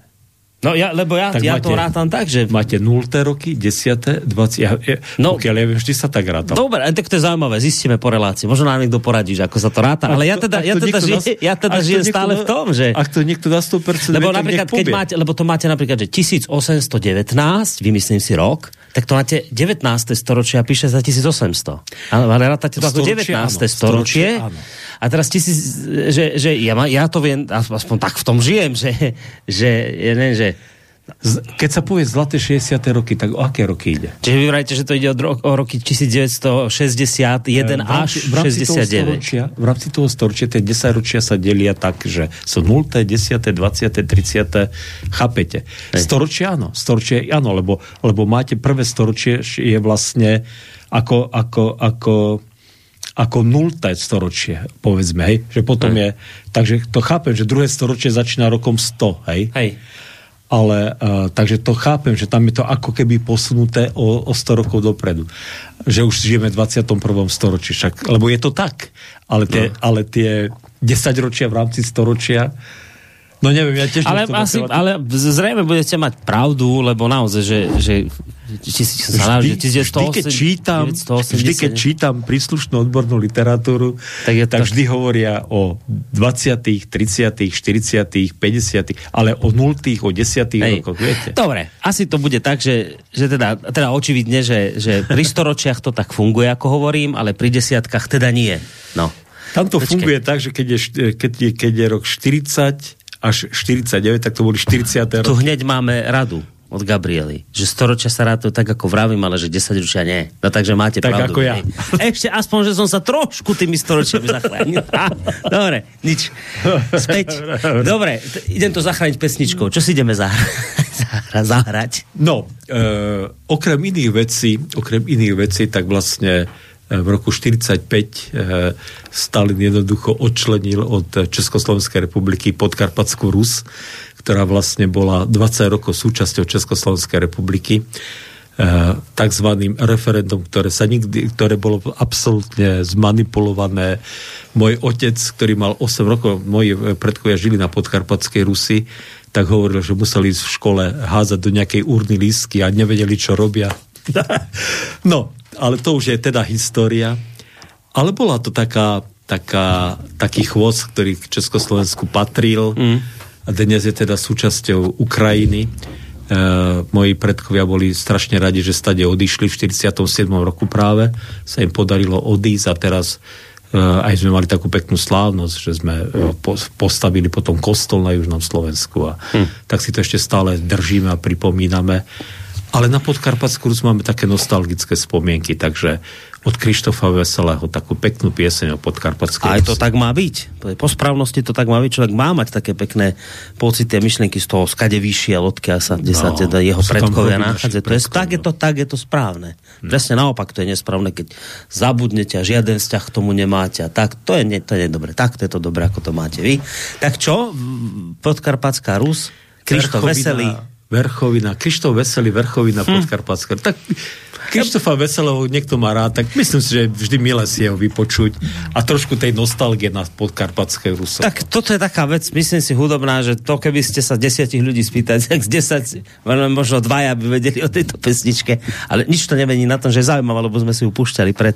No ja, lebo ja, tak ja máte, to rátam tak, že... Máte 0. roky, 10., 20. Ja, ja, no, pokiaľ ja viem, vždy sa tak rátam. Dobre, tak to je zaujímavé, zistíme po relácii. Možno nám niekto poradí, že ako sa to ráta. Ale ja teda, ja teda, žije, nás, ja teda žijem stále v tom, že... Ak to niekto dá 100%, lebo napríklad, keď máte, lebo to máte napríklad, že 1819, vymyslím si rok, tak to máte 19. storočie a píše za 1800. Ale rátate to ako 19. Áno, storočie. Áno. A teraz tisíc, že, že ja, ja to viem, aspoň tak v tom žijem, že, že, ja neviem, že keď sa povie zlaté 60. roky, tak o aké roky ide? Čiže vy vrajte, že to ide od o roky 1961 v rámci, až v rámci 69. Toho storočia, v rámci toho storočia tie 10 ročia sa delia tak, že sú 0, 10, 20, 30. Chápete? Hej. Storočia áno, storočie áno, lebo, lebo máte prvé storočie je vlastne ako, ako, ako ako nulté storočie, povedzme, hej? že potom hej. je, takže to chápem, že druhé storočie začína rokom 100, hej? Hej ale uh, takže to chápem, že tam je to ako keby posunuté o, o 100 rokov dopredu. Že už žijeme v 21. storočí, však, lebo je to tak. Ale tie, no. ale tie 10 ročia v rámci storočia No neviem, ja tiež... Ale, asi, ale zrejme budete mať pravdu, lebo naozaj, že, že či, či sa vždy, že vždy, keď čítam, vždy, keď čítam príslušnú odbornú literatúru, tak, je tak to... vždy hovoria o 20., 30., 40., 50., ale o 0., o 10. rokoch, viete? Dobre, asi to bude tak, že, že teda, teda očividne, že, že pri storočiach to tak funguje, ako hovorím, ale pri desiatkách teda nie. No. Tam to Počkej. funguje tak, že keď je, keď, je, keď je rok 40, až 49, tak to boli 40. roky. Tu hneď máme radu od Gabriely, že storočia sa rátajú tak, ako vravím, ale že 10 ročia nie. No takže máte tak pravdu. ako ja. Ešte aspoň, že som sa trošku tými storočiami zachránil. Dobre, nič. Späť. Dobre, idem to zachrániť pesničkou. Čo si ideme zahrať? zahrať? No, e, okrem iných vecí, okrem iných vecí, tak vlastne v roku 1945 eh, Stalin jednoducho odčlenil od Československej republiky Podkarpatskú Rus, ktorá vlastne bola 20 rokov súčasťou Československej republiky eh, takzvaným referendum, ktoré sa nikdy, ktoré bolo absolútne zmanipulované. Môj otec, ktorý mal 8 rokov, moji predkovia žili na podkarpatskej Rusi, tak hovoril, že museli ísť v škole házať do nejakej urny lístky a nevedeli, čo robia. no, ale to už je teda história. Ale bola to taká, taká, taký chvost, ktorý k Československu patril mm. a dnes je teda súčasťou Ukrajiny. E, moji predkovia boli strašne radi, že stade odišli v 47. roku práve. Sa im podarilo odísť a teraz e, aj sme mali takú peknú slávnosť, že sme e, po, postavili potom kostol na Južnom Slovensku a mm. tak si to ešte stále držíme a pripomíname. Ale na Podkarpatskú Rus máme také nostalgické spomienky, takže od Krištofa Veselého takú peknú pieseň o Podkarpatskej Aj to tak má byť. Po správnosti to tak má byť. Človek má mať také pekné pocity a myšlienky z toho, skade vyšiel, odkiaľ sa, kde no, sa teda jeho predkovia nachádza. To je, tak je to, tak je to správne. Hmm. Presne naopak to je nesprávne, keď zabudnete a žiaden vzťah k tomu nemáte. A tak to je, to je dobre. Tak to je to dobre, ako to máte vy. Tak čo? Podkarpatská Rus? Krištof Veselý Verchovina, Krištof Veselý, Verchovina, hm. Podkarpatská. Tak Krištofa Veselého niekto má rád, tak myslím si, že vždy milé si jeho vypočuť a trošku tej nostalgie na podkarpatské Ruso. Tak toto je taká vec, myslím si hudobná, že to keby ste sa desiatich ľudí spýtali, tak z desať, možno dvaja by vedeli o tejto pesničke, ale nič to nemení na tom, že je zaujímavé, lebo sme si ju púšťali pred,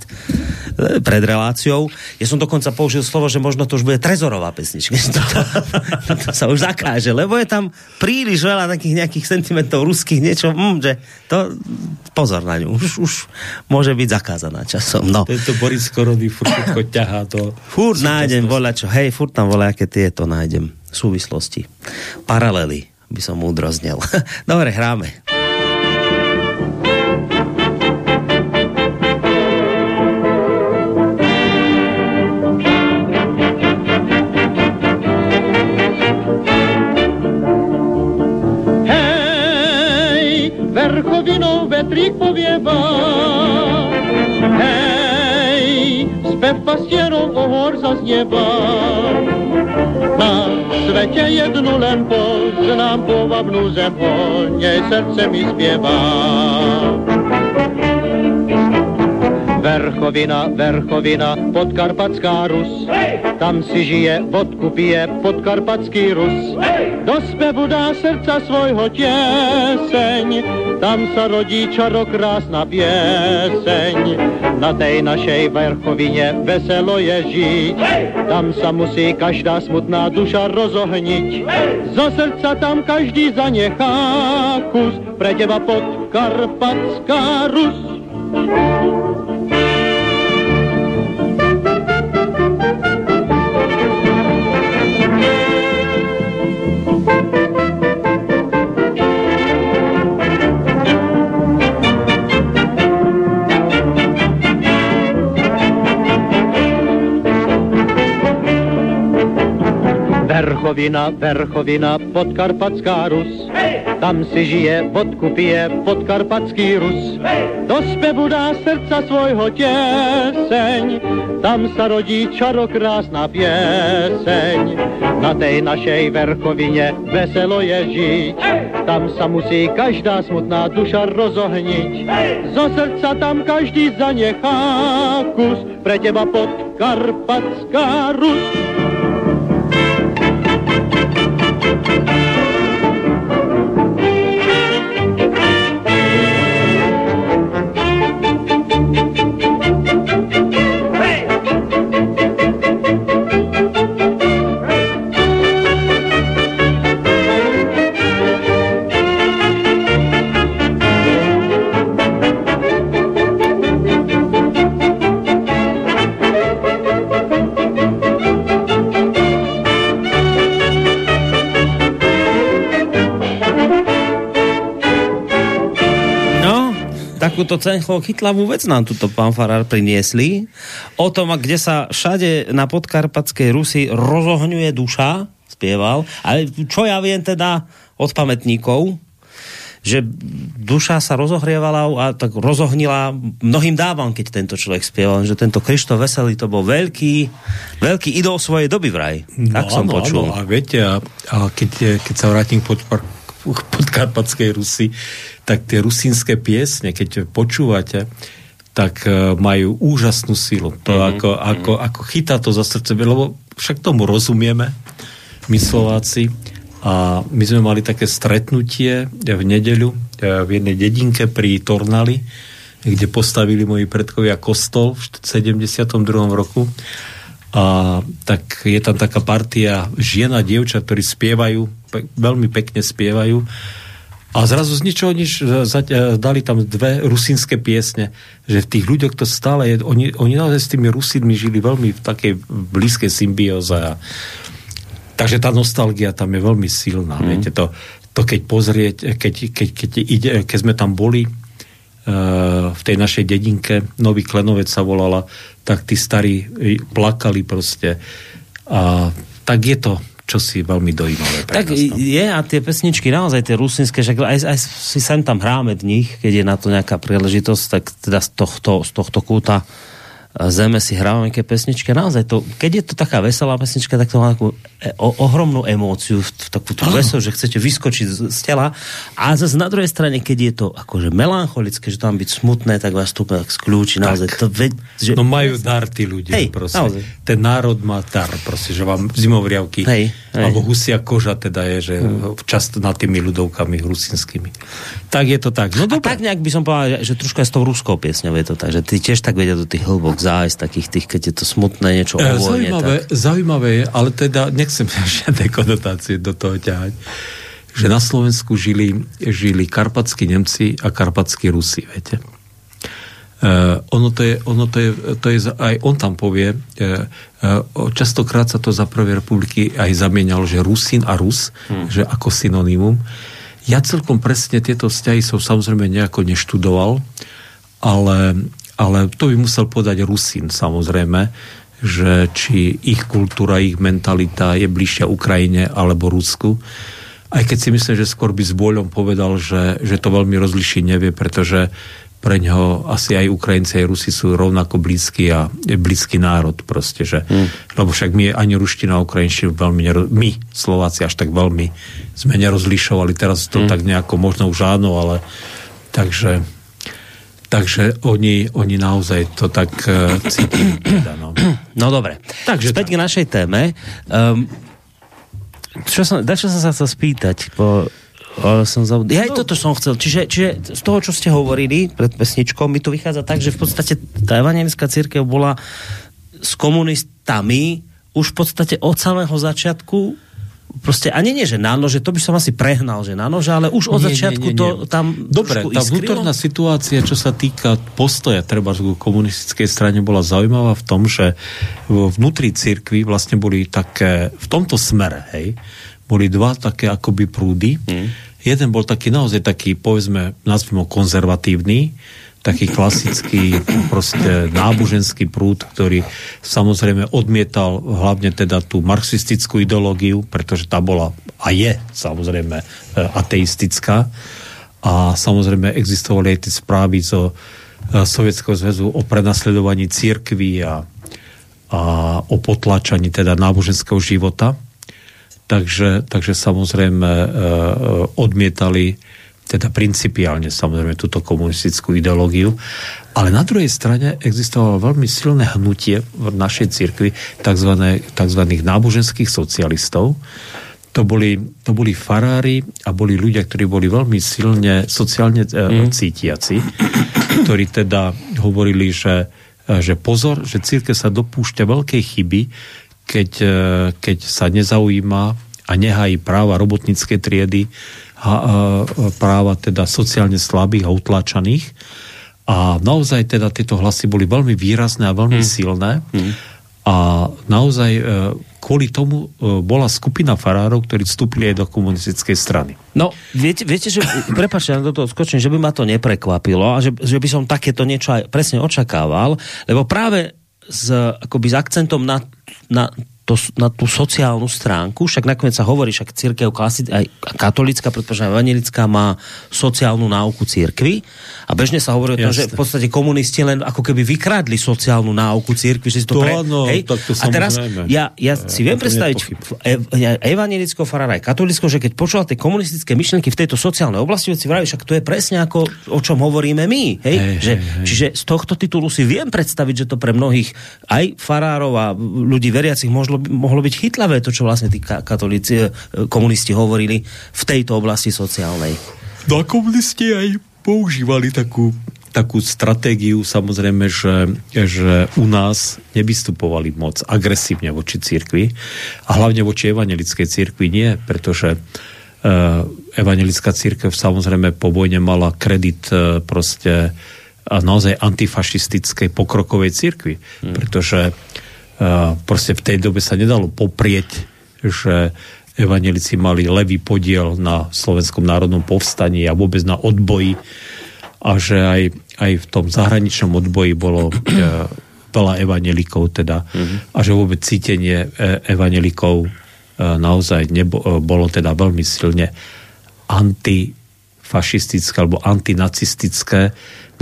pred reláciou. Ja som dokonca použil slovo, že možno to už bude trezorová pesnička. to, to, to sa už zakáže, lebo je tam príliš veľa takých nejakých sentimentov ruských, niečo, mm, že to pozor na ňu už, už môže byť zakázaná časom. No. Tento Boris Korony furt ťahá to. Furt nájdem voľa čo, hej, furt tam voľa, aké tieto nájdem súvislosti. Paralely by som múdro znel. Dobre, hráme. Jednu len poznám povabnú zem, o nej srdce mi spieva. Verchovina, Verchovina, podkarpatská Rus. Tam si žije, vodku pije podkarpatský Rus. Do spevu dá srdca svojho tieseň, tam sa rodí čarokrásna pieseň. Na tej našej Verchovine veselo je žiť, tam sa musí každá smutná duša rozohniť. Zo srdca tam každý zanechá kus, pre teba podkarpatská Rus. Verchovina, Verchovina, podkarpatská Rus. Tam si žije, vodku pije podkarpatský Rus. Do spevu dá srdca svojho tieseň, tam sa rodí čarokrásna pieseň. Na tej našej Verchovine veselo je žiť, tam sa musí každá smutná duša rozohniť. Zo srdca tam každý zanechá kus, pre teba podkarpatská Rus. Thank you. Takúto cenchlo chytlavú vec nám tuto pán Farár priniesli. O tom, kde sa všade na podkarpatskej Rusi rozohňuje duša, spieval. Ale čo ja viem teda od pamätníkov, že duša sa rozohrievala a tak rozohnila mnohým dávam, keď tento človek spieval, že tento Krištof Veselý to bol veľký, veľký idol svojej doby vraj. No, tak som no, počul. No, a viete, a, a keď, keď sa vrátim pod, podkarpatskej Rusy, tak tie rusínske piesne, keď počúvate, tak e, majú úžasnú silu. To mm-hmm. ako, ako, ako chytá to za srdce, lebo však tomu rozumieme, my Slováci. A my sme mali také stretnutie v nedeľu e, v jednej dedinke pri Tornali, kde postavili moji predkovia kostol v 72. roku. A tak je tam taká partia žien a dievčat, ktorí spievajú, pe- veľmi pekne spievajú a zrazu z ničoho nič e, e, dali tam dve rusínske piesne, že v tých ľuďoch to stále je, oni, oni naozaj s tými Rusínmi žili veľmi v takej blízkej symbióze. A, takže tá nostalgia tam je veľmi silná. Mm. Viete, to, to keď pozrieť, keď, keď, keď, ide, keď sme tam boli, v tej našej dedinke, Nový Klenovec sa volala, tak tí starí plakali proste. A tak je to, čo si veľmi dojímavé. Tak je a tie pesničky naozaj tie rusinské, že aj, aj si sem tam hráme v nich, keď je na to nejaká príležitosť, tak teda z tohto, z tohto kúta zeme si hrávame nejaké pesničky. Naozaj to, keď je to taká veselá pesnička, tak to má takú e, o, ohromnú emóciu, takú tú vesel, že chcete vyskočiť z, z tela. A zase na druhej strane, keď je to akože melancholické, že tam byť smutné, tak vás to tak skľúči. Naozaj to ve, že... No majú dar tí ľudia. Hej, naozaj. Ten národ má dar, proste, že vám zimovriavky, hej, hej. alebo husia koža teda je, že hmm. často nad tými ľudovkami rusinskými. Tak je to tak. No, a tak nejak by som povedal, že, že trošku aj s tou ruskou piesňou je to tak, že ty tiež tak vedia do tých hlbok zájsť, takých tých, keď je to smutné, niečo e, zaujímavé, tak... zaujímavé je, ale teda nechcem žiadne konotácie do toho ťahať, že na Slovensku žili, žili karpatskí Nemci a karpatskí Rusi, viete. Uh, ono, to je, ono to je, to je, aj on tam povie, uh, uh, častokrát sa to za prvé republiky aj zamienialo, že Rusin a Rus, hmm. že ako synonymum. Ja celkom presne tieto vzťahy som samozrejme nejako neštudoval, ale ale to by musel povedať Rusin samozrejme, že či ich kultúra, ich mentalita je bližšia Ukrajine alebo Rusku. Aj keď si myslím, že skôr by s bôľom povedal, že, že to veľmi rozlišiť nevie, pretože pre ňoho asi aj Ukrajinci, aj Rusi sú rovnako blízky a blízky národ proste, že, hmm. lebo však my ani ruština a ukrajinštinu veľmi, nero, my Slováci až tak veľmi sme nerozlišovali, teraz to hmm. tak nejako možno už áno, ale takže Takže oni, oni naozaj to tak uh, cítia. Teda, no. no dobre. Takže Späť tak. k našej téme. Um, čo som, čo som sa chcel spýtať? Po, o, som zabud... Ja aj no. toto som chcel. Čiže, čiže z toho, čo ste hovorili pred pesničkou, mi to vychádza tak, že v podstate tá evangelická církev bola s komunistami už v podstate od samého začiatku proste, ani nie, že na nože, to by som asi prehnal, že na nože, ale už od nie, začiatku nie, nie, nie. to tam Dobre, tá vnútorná situácia, čo sa týka postoja treba v komunistickej strane bola zaujímavá v tom, že vnútri cirkvi vlastne boli také, v tomto smere, hej, boli dva také akoby prúdy. Hmm. Jeden bol taký naozaj taký, povedzme, nazvimo konzervatívny, taký klasický proste náboženský prúd, ktorý samozrejme odmietal hlavne teda tú marxistickú ideológiu, pretože tá bola a je samozrejme e, ateistická a samozrejme existovali aj tie správy zo e, Sovietskeho zväzu o prenasledovaní církvy a, a o potlačaní teda náboženského života. Takže, takže samozrejme e, odmietali teda principiálne samozrejme túto komunistickú ideológiu. Ale na druhej strane existovalo veľmi silné hnutie v našej cirkvi tzv. tzv. náboženských socialistov. To boli, to boli farári a boli ľudia, ktorí boli veľmi silne sociálne mm. cítiaci, ktorí teda hovorili, že, e, že pozor, že církev sa dopúšťa veľkej chyby, keď, e, keď sa nezaujíma a nehají práva robotníckej triedy, práva teda sociálne slabých a utlačaných. A naozaj teda tieto hlasy boli veľmi výrazné a veľmi hmm. silné. Hmm. A naozaj e, kvôli tomu e, bola skupina farárov, ktorí vstúpili aj do komunistickej strany. No, viete, viete že, prepáčte, do toho skočím, že by ma to neprekvapilo a že, že by som takéto niečo aj presne očakával, lebo práve s, akoby s akcentom na, na to, na tú sociálnu stránku, však nakoniec sa hovorí, však církev klasi, aj katolická, pretože evangelická má sociálnu náuku církvy a bežne sa hovorí o tom, že v podstate komunisti len ako keby vykradli sociálnu náuku církvy, že si to, to pre... Áno, hej? Tak to a teraz ja, ja si viem predstaviť evangelického farára aj katolického, že keď počúval tie komunistické myšlenky v tejto sociálnej oblasti, si vraví, však to je presne ako o čom hovoríme my. Hej? Hej, že, hej, hej. Čiže z tohto titulu si viem predstaviť, že to pre mnohých aj farárov a ľudí veriacich možno mohlo, mohlo byť chytlavé to, čo vlastne tí katolíci, e, komunisti hovorili v tejto oblasti sociálnej. No a komunisti aj používali takú, takú stratégiu, samozrejme, že, že u nás nevystupovali moc agresívne voči cirkvi a hlavne voči evangelickej cirkvi nie, pretože uh, evangelická církev samozrejme po vojne mala kredit uh, proste a naozaj antifašistickej pokrokovej cirkvi, hmm. pretože proste v tej dobe sa nedalo poprieť, že evanelici mali levý podiel na slovenskom národnom povstaní a vôbec na odboji a že aj, aj v tom zahraničnom odboji bolo e, veľa evanelikov teda mm-hmm. a že vôbec cítenie e, evanelikov e, naozaj nebo, e, bolo teda veľmi silne antifašistické alebo antinacistické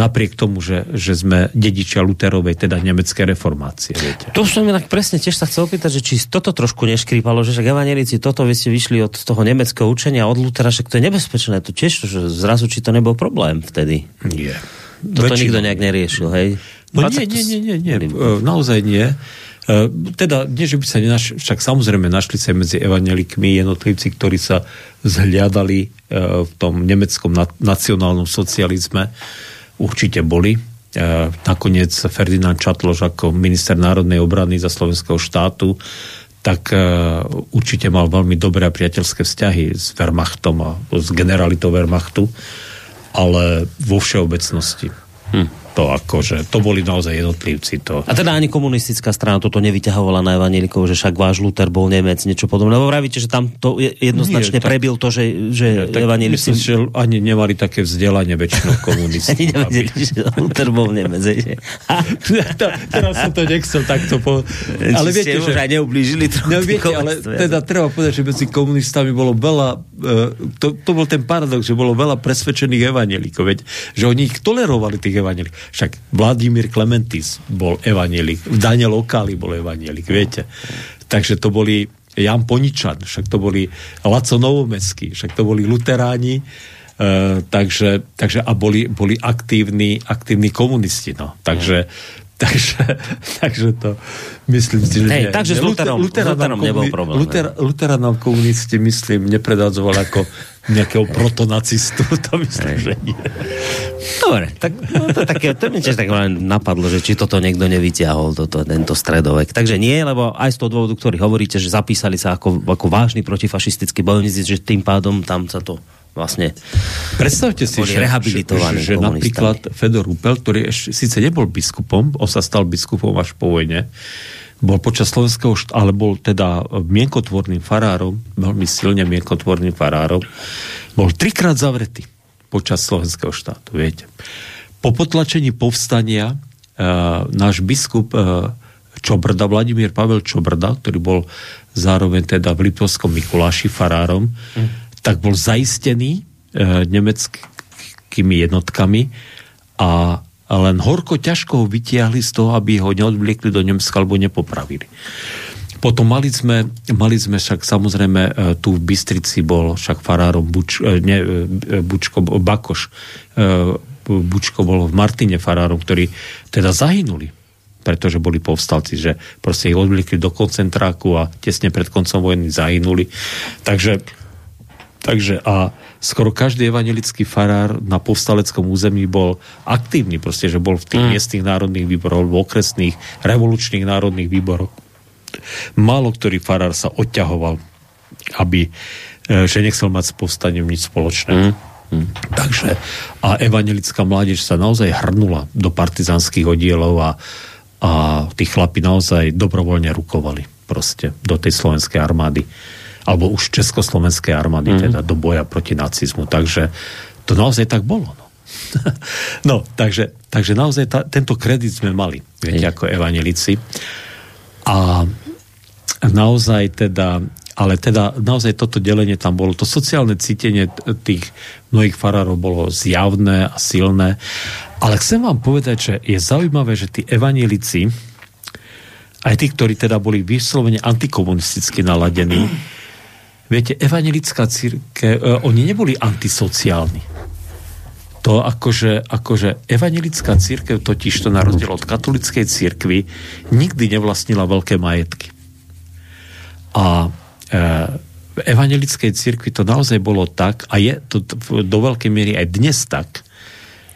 napriek tomu, že, že sme dedičia Luterovej, teda nemeckej reformácie. Viete. To som inak presne tiež sa chcel opýtať, že či toto trošku neškrípalo, že však evanelici, toto vy ste vyšli od toho nemeckého učenia, od Lutera, že to je nebezpečné, to tiež, že zrazu či to nebol problém vtedy. Nie. Toto Väčšinou. nikto nejak neriešil, hej? No nie, nie, nie, nie, nie, naozaj nie. E, teda, nie, že by sa nenašli, však samozrejme našli sa medzi evanelikmi jednotlivci, ktorí sa zhliadali e, v tom nemeckom nacionálnom socializme, určite boli. E, nakoniec Ferdinand Čatloš ako minister národnej obrany za slovenského štátu tak e, určite mal veľmi dobré a priateľské vzťahy s Wehrmachtom a s generalitou Wehrmachtu, ale vo všeobecnosti. Hm to akože, to boli naozaj jednotlivci. To... A teda ani komunistická strana toto nevyťahovala na evanielikov, že však váš Luther bol Nemec, niečo podobné. Lebo vravíte, že tam to jednoznačne Nie, prebil to, že, že nie, Myslím, že ani nemali také vzdelanie väčšinou komunisti. ani nevedeli, aby... že Luther bol Nemec. Že... Teraz som to nechcel takto po... Ale viete, že... aj neublížili no, viete, ale teda treba povedať, že medzi komunistami bolo veľa... Uh, to, to bol ten paradox, že bolo veľa presvedčených evanielikov, veď, že oni ich tolerovali, tých evanielikov. Však Vladimír Klementis bol evanielik, Daniel Okali bol evanielik, viete. Takže to boli Jan Poničan, však to boli Laco Novomecký, však to boli luteráni, Uh, takže, takže a boli, boli aktívni, aktívni komunisti. No. Takže, takže, takže to myslím si, že Hej, nie. Takže s Luterom, Lutera, Luterom nebol problém. Lutera, Lutera nám komunisti, myslím, nepredadzoval ako nejakého protonacistu, to myslím, že nie. Dobre, tak no, to, také, to mi tiež tak len napadlo, že či toto niekto nevyťahol, toto, tento stredovek. Takže nie, lebo aj z toho dôvodu, ktorý hovoríte, že zapísali sa ako, ako vážny protifašistický bojovníci, že tým pádom tam sa to vlastne Predstavte si, že, že, že napríklad Fedor Upel, ktorý ešte síce nebol biskupom, on sa stal biskupom až po vojne, bol počas slovenského št- ale bol teda mienkotvorným farárom, veľmi silne mienkotvorným farárom, bol trikrát zavretý počas slovenského štátu, viete. Po potlačení povstania uh, náš biskup uh, Čobrda, Vladimír Pavel Čobrda, ktorý bol zároveň teda v Lipovskom Mikuláši farárom, mm. tak bol zaistený uh, nemeckými jednotkami a len horko ťažko ho vytiahli z toho, aby ho neodvliekli do Nemecka alebo nepopravili. Potom mali sme, mali sme však samozrejme e, tu v Bystrici bol však farárom Buč, e, ne, e, Bučko, Bakoš. Bučko bol v Martine farárom, ktorí teda zahynuli pretože boli povstalci, že proste ich odvlikli do koncentráku a tesne pred koncom vojny zahynuli. Takže, takže a skoro každý evangelický farár na povstaleckom území bol aktívny, proste, že bol v tých mm. miestnych národných výboroch, v okresných revolučných národných výboroch málo ktorý farár sa odťahoval, aby, e, že nechcel mať s povstaním nič spoločné. Mm. Mm. Takže a evangelická mládež sa naozaj hrnula do partizánskych oddielov a, a tí chlapi naozaj dobrovoľne rukovali proste do tej slovenskej armády alebo už československej armády, mm. teda do boja proti nacizmu. Takže to naozaj tak bolo. No, no takže, takže naozaj ta, tento kredit sme mali, viete, ako evanelici. A naozaj teda ale teda naozaj toto delenie tam bolo. To sociálne cítenie tých mnohých farárov bolo zjavné a silné. Ale chcem vám povedať, že je zaujímavé, že tí evanílici, aj tí, ktorí teda boli vyslovene antikomunisticky naladení, viete, evanielická círke, uh, oni neboli antisociálni. To akože, akože evanielická církev totiž to na rozdiel od katolickej církvy nikdy nevlastnila veľké majetky. A e, v evangelickej cirkvi to naozaj bolo tak, a je to do veľkej miery aj dnes tak,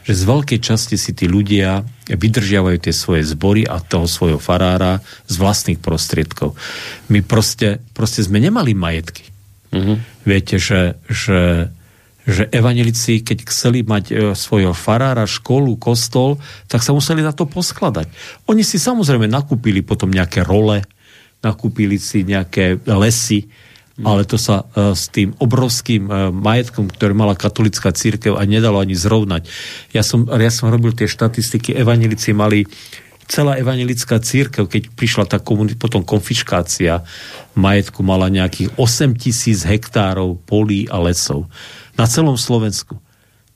že z veľkej časti si tí ľudia vydržiavajú tie svoje zbory a toho svojho farára z vlastných prostriedkov. My proste, proste sme nemali majetky. Mm-hmm. Viete, že, že, že evanelici, keď chceli mať e, svojho farára, školu, kostol, tak sa museli na to poskladať. Oni si samozrejme nakúpili potom nejaké role, nakúpili si nejaké lesy, ale to sa uh, s tým obrovským uh, majetkom, ktorý mala katolická církev a nedalo ani zrovnať. Ja som, ja som robil tie štatistiky, evanelici mali celá evangelická církev, keď prišla tá komunit, potom konfiškácia majetku, mala nejakých 8 tisíc hektárov polí a lesov. Na celom Slovensku.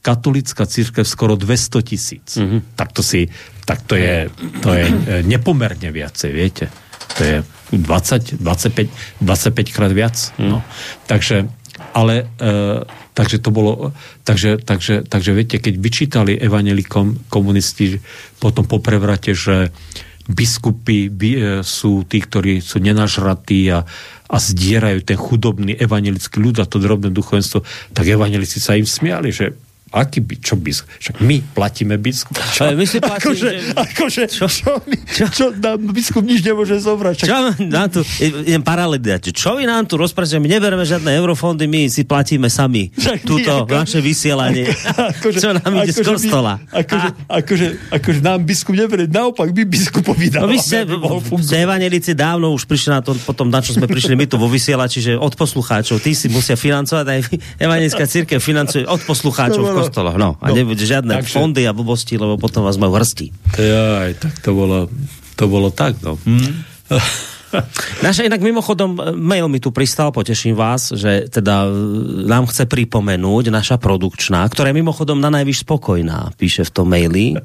Katolická církev skoro 200 tisíc. Mm-hmm. Tak to si, tak to je, to je e, nepomerne viacej, viete. To je 20, 25, 25 krát viac. Hmm. No. Takže, ale, e, takže to bolo, takže, takže, takže viete, keď vyčítali evanelikom komunisti potom po prevrate, že biskupy by, e, sú tí, ktorí sú nenažratí a, a zdierajú ten chudobný evangelický ľud a to drobné duchovenstvo, tak evanelici sa im smiali, že Aký by, čo biskup? Však my platíme biskup. Čo? My si platíme, akože, že... akože, čo? Čo, my, čo? čo nám biskup nič nemôže zobrať. Čak... Čo nám tu, idem paralely Čo vy nám tu rozprávate, my nebereme žiadne eurofondy, my si platíme sami Však túto ako, naše vysielanie. Akože, čo nám ide akože z kostola. My, akože, akože, akože, nám biskup neberie, naopak my biskupovi dávame. No vy ste, evanelici dávno už prišli na to, potom na čo sme prišli my tu vo vysielači, že od poslucháčov, tí si musia financovať, aj evanelická církev financuje od poslucháčov kostoloch, no. A no, nebude žiadne takže... fondy a blbosti, lebo potom vás majú hrsti. Aj, tak to bolo, to bolo tak, no. Mm. Naša inak mimochodom, mail mi tu pristal, poteším vás, že teda e, nám chce pripomenúť naša produkčná, ktorá je mimochodom na najvyš spokojná, píše v tom maili.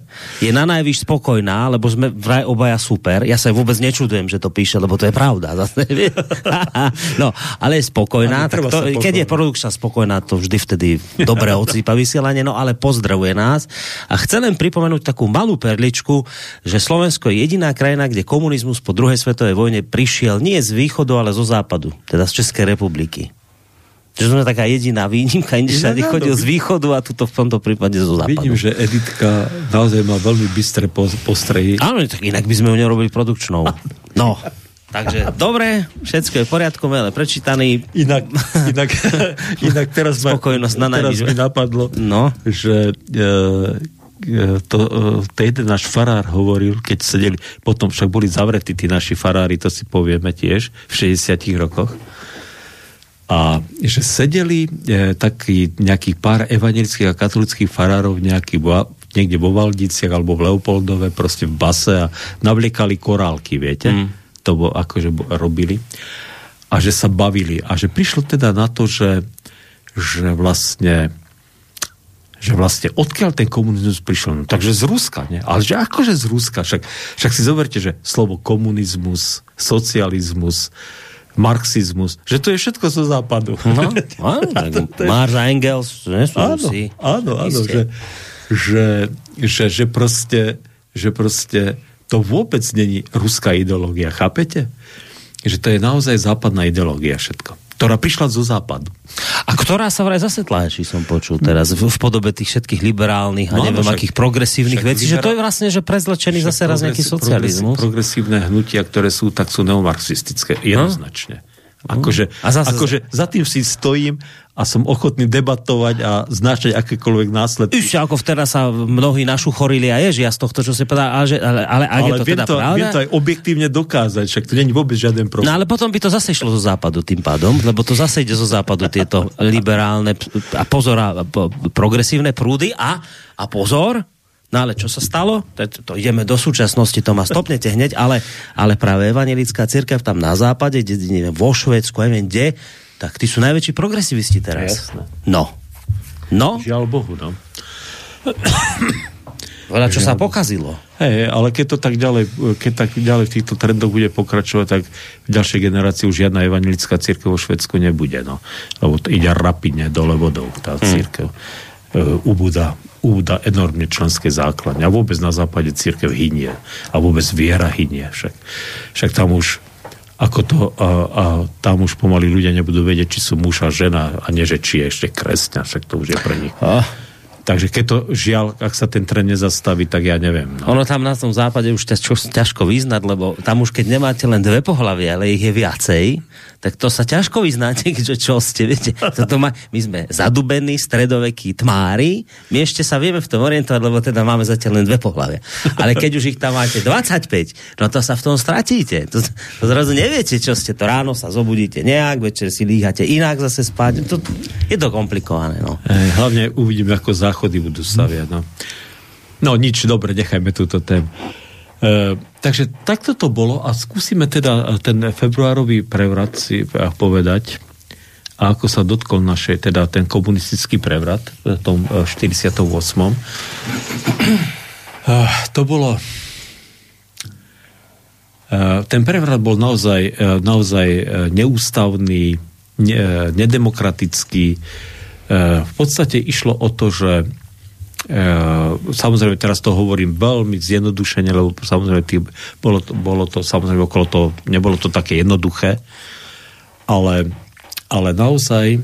Je na najvyš spokojná, lebo sme vraj obaja super. Ja sa vôbec nečudujem, že to píše, lebo to je pravda. no, ale je spokojná. Tak to, keď je produkčná spokojná, to vždy vtedy dobre odsýpa vysielanie, no ale pozdravuje nás. A chcem len pripomenúť takú malú perličku, že Slovensko je jediná krajina, kde komunizmus po druhej svetovej vojne prišiel nie z východu, ale zo západu, teda z Českej republiky. Že sme taká jediná výnimka, inde všade chodil z východu a tuto v tomto prípade zo západu. Vidím, že Editka naozaj má veľmi bystré postrehy. Áno, tak inak by sme ju nerobili produkčnou. No, Takže dobre, všetko je v poriadku, ale prečítaný. Inak, inak, inak teraz, ma, teraz mi napadlo, no. že E, to, e, to jeden náš farár hovoril, keď sedeli, potom však boli zavretí tí naši farári, to si povieme tiež, v 60 rokoch. A že sedeli e, taký nejaký pár evangelických a katolických farárov nejaký, niekde vo Valdiciach alebo v Leopoldove, proste v base a navliekali korálky, viete? Mm. To bo, akože robili. A že sa bavili. A že prišlo teda na to, že, že vlastne že vlastne odkiaľ ten komunizmus prišiel. No, takže z Ruska, nie? Ale že akože z Ruska? Však, však si zoberte, že slovo komunizmus, socializmus, marxizmus, že to je všetko zo západu. No, áno, tak Marx a Engels, nie sú áno, si. Áno, áno, že, že, že, že, proste, že proste to vôbec není ruská ideológia, chápete? Že to je naozaj západná ideológia všetko ktorá prišla zo západu. A ktorá sa vraj zase tlačí, som počul teraz, v, v podobe tých všetkých liberálnych a no, neviem však, akých progresívnych vecí, že to je vlastne, že prezlečený zase raz nejaký socializmus. Progresívne hnutia, ktoré sú, tak sú neomarxistické, jednoznačne. No? Akože, a zase... akože za tým si stojím a som ochotný debatovať a značať akékoľvek následky. Ešte ako vtedy sa mnohí našu chorili a ježia z tohto, čo si povedal, ale, že, ale, ale ak ale je to teda to, pravda... Viem to aj objektívne dokázať, však to není vôbec žiaden problém. No ale potom by to zase išlo zo západu tým pádom, lebo to zase ide zo západu tieto liberálne a pozor a progresívne prúdy a, a pozor, No ale čo sa stalo? To, to ideme do súčasnosti, to ma stopnete hneď, ale, ale práve evangelická církev tam na západe, kde, neviem, vo Švedsku, neviem kde, tak tí sú najväčší progresivisti teraz. Jasné. No. No. Žiaľ Bohu, no. Veľa čo sa pokazilo. Hej, ale keď to tak ďalej, keď tak ďalej v týchto trendoch bude pokračovať, tak v ďalšej generácii už žiadna evangelická církev vo Švedsku nebude, no. Lebo to ide rapidne dole vodou, tá hmm. církev. Hmm. ubúda úda enormne členské základne. A vôbec na západe církev hynie. A vôbec viera hynie. Však, však tam už ako to, a, a tam už pomaly ľudia nebudú vedieť, či sú muž a žena a nie, že či je ešte kresťan, však to už je pre nich. A? Takže keď to žiaľ, ak sa ten trend nezastaví, tak ja neviem. No. Ono tam na tom západe už ťažko, ťažko vyznať, lebo tam už keď nemáte len dve pohlavy, ale ich je viacej, tak to sa ťažko vyznáte, že čo ste, viete. Toto má, my sme zadubení, stredovekí tmári, my ešte sa vieme v tom orientovať, lebo teda máme zatiaľ len dve pohľavia. Ale keď už ich tam máte 25, no to sa v tom stratíte. To, to zrazu neviete, čo ste. To ráno sa zobudíte nejak, večer si líhate inak zase spať. To, je to komplikované. No. Ej, hlavne uvidíme, ako záchody budú staviať. No. no nič, dobre, nechajme túto tému. E, takže takto to bolo a skúsime teda ten februárový prevrat si povedať a ako sa dotkol našej, teda ten komunistický prevrat v tom 48. E, e, to bolo ten prevrat bol naozaj, naozaj neústavný, nedemokratický. V podstate išlo o to, že samozrejme, teraz to hovorím veľmi zjednodušene, lebo samozrejme tý, bolo, to, bolo to samozrejme okolo toho, nebolo to také jednoduché, ale, ale naozaj e,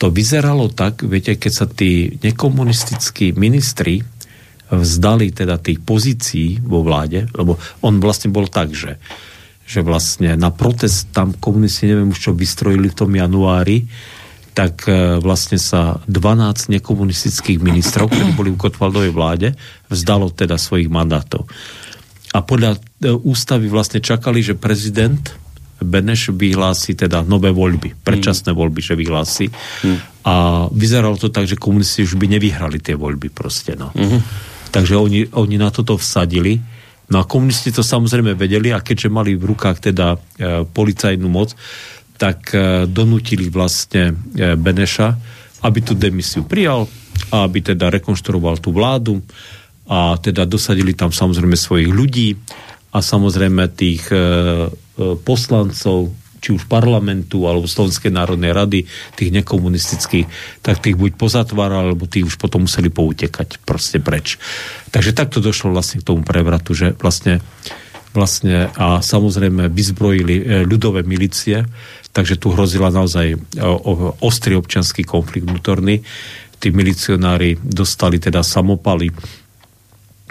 to vyzeralo tak, viete, keď sa tí nekomunistickí ministri vzdali teda tých pozícií vo vláde, lebo on vlastne bol tak, že, že vlastne na protest tam komunisti, neviem už čo vystrojili v tom januári, tak e, vlastne sa 12 nekomunistických ministrov, ktorí boli v Kotvaldovej vláde, vzdalo teda svojich mandátov. A podľa e, ústavy vlastne čakali, že prezident Beneš vyhlási teda nové voľby, predčasné mm. voľby, že vyhlási. Mm. A vyzeralo to tak, že komunisti už by nevyhrali tie voľby proste. No. Mm. Takže oni, oni na toto vsadili. No a komunisti to samozrejme vedeli a keďže mali v rukách teda e, policajnú moc, tak e, donútili vlastne e, Beneša, aby tú demisiu prijal a aby teda rekonštruoval tú vládu a teda dosadili tam samozrejme svojich ľudí a samozrejme tých e, poslancov či už parlamentu alebo Slovenskej národnej rady, tých nekomunistických, tak tých buď pozatváral, alebo tých už potom museli poutekať proste preč. Takže takto došlo vlastne k tomu prevratu, že vlastne, vlastne a samozrejme vyzbrojili ľudové milície, takže tu hrozila naozaj e, ostrý občanský konflikt vnútorný. Tí milicionári dostali teda samopaly.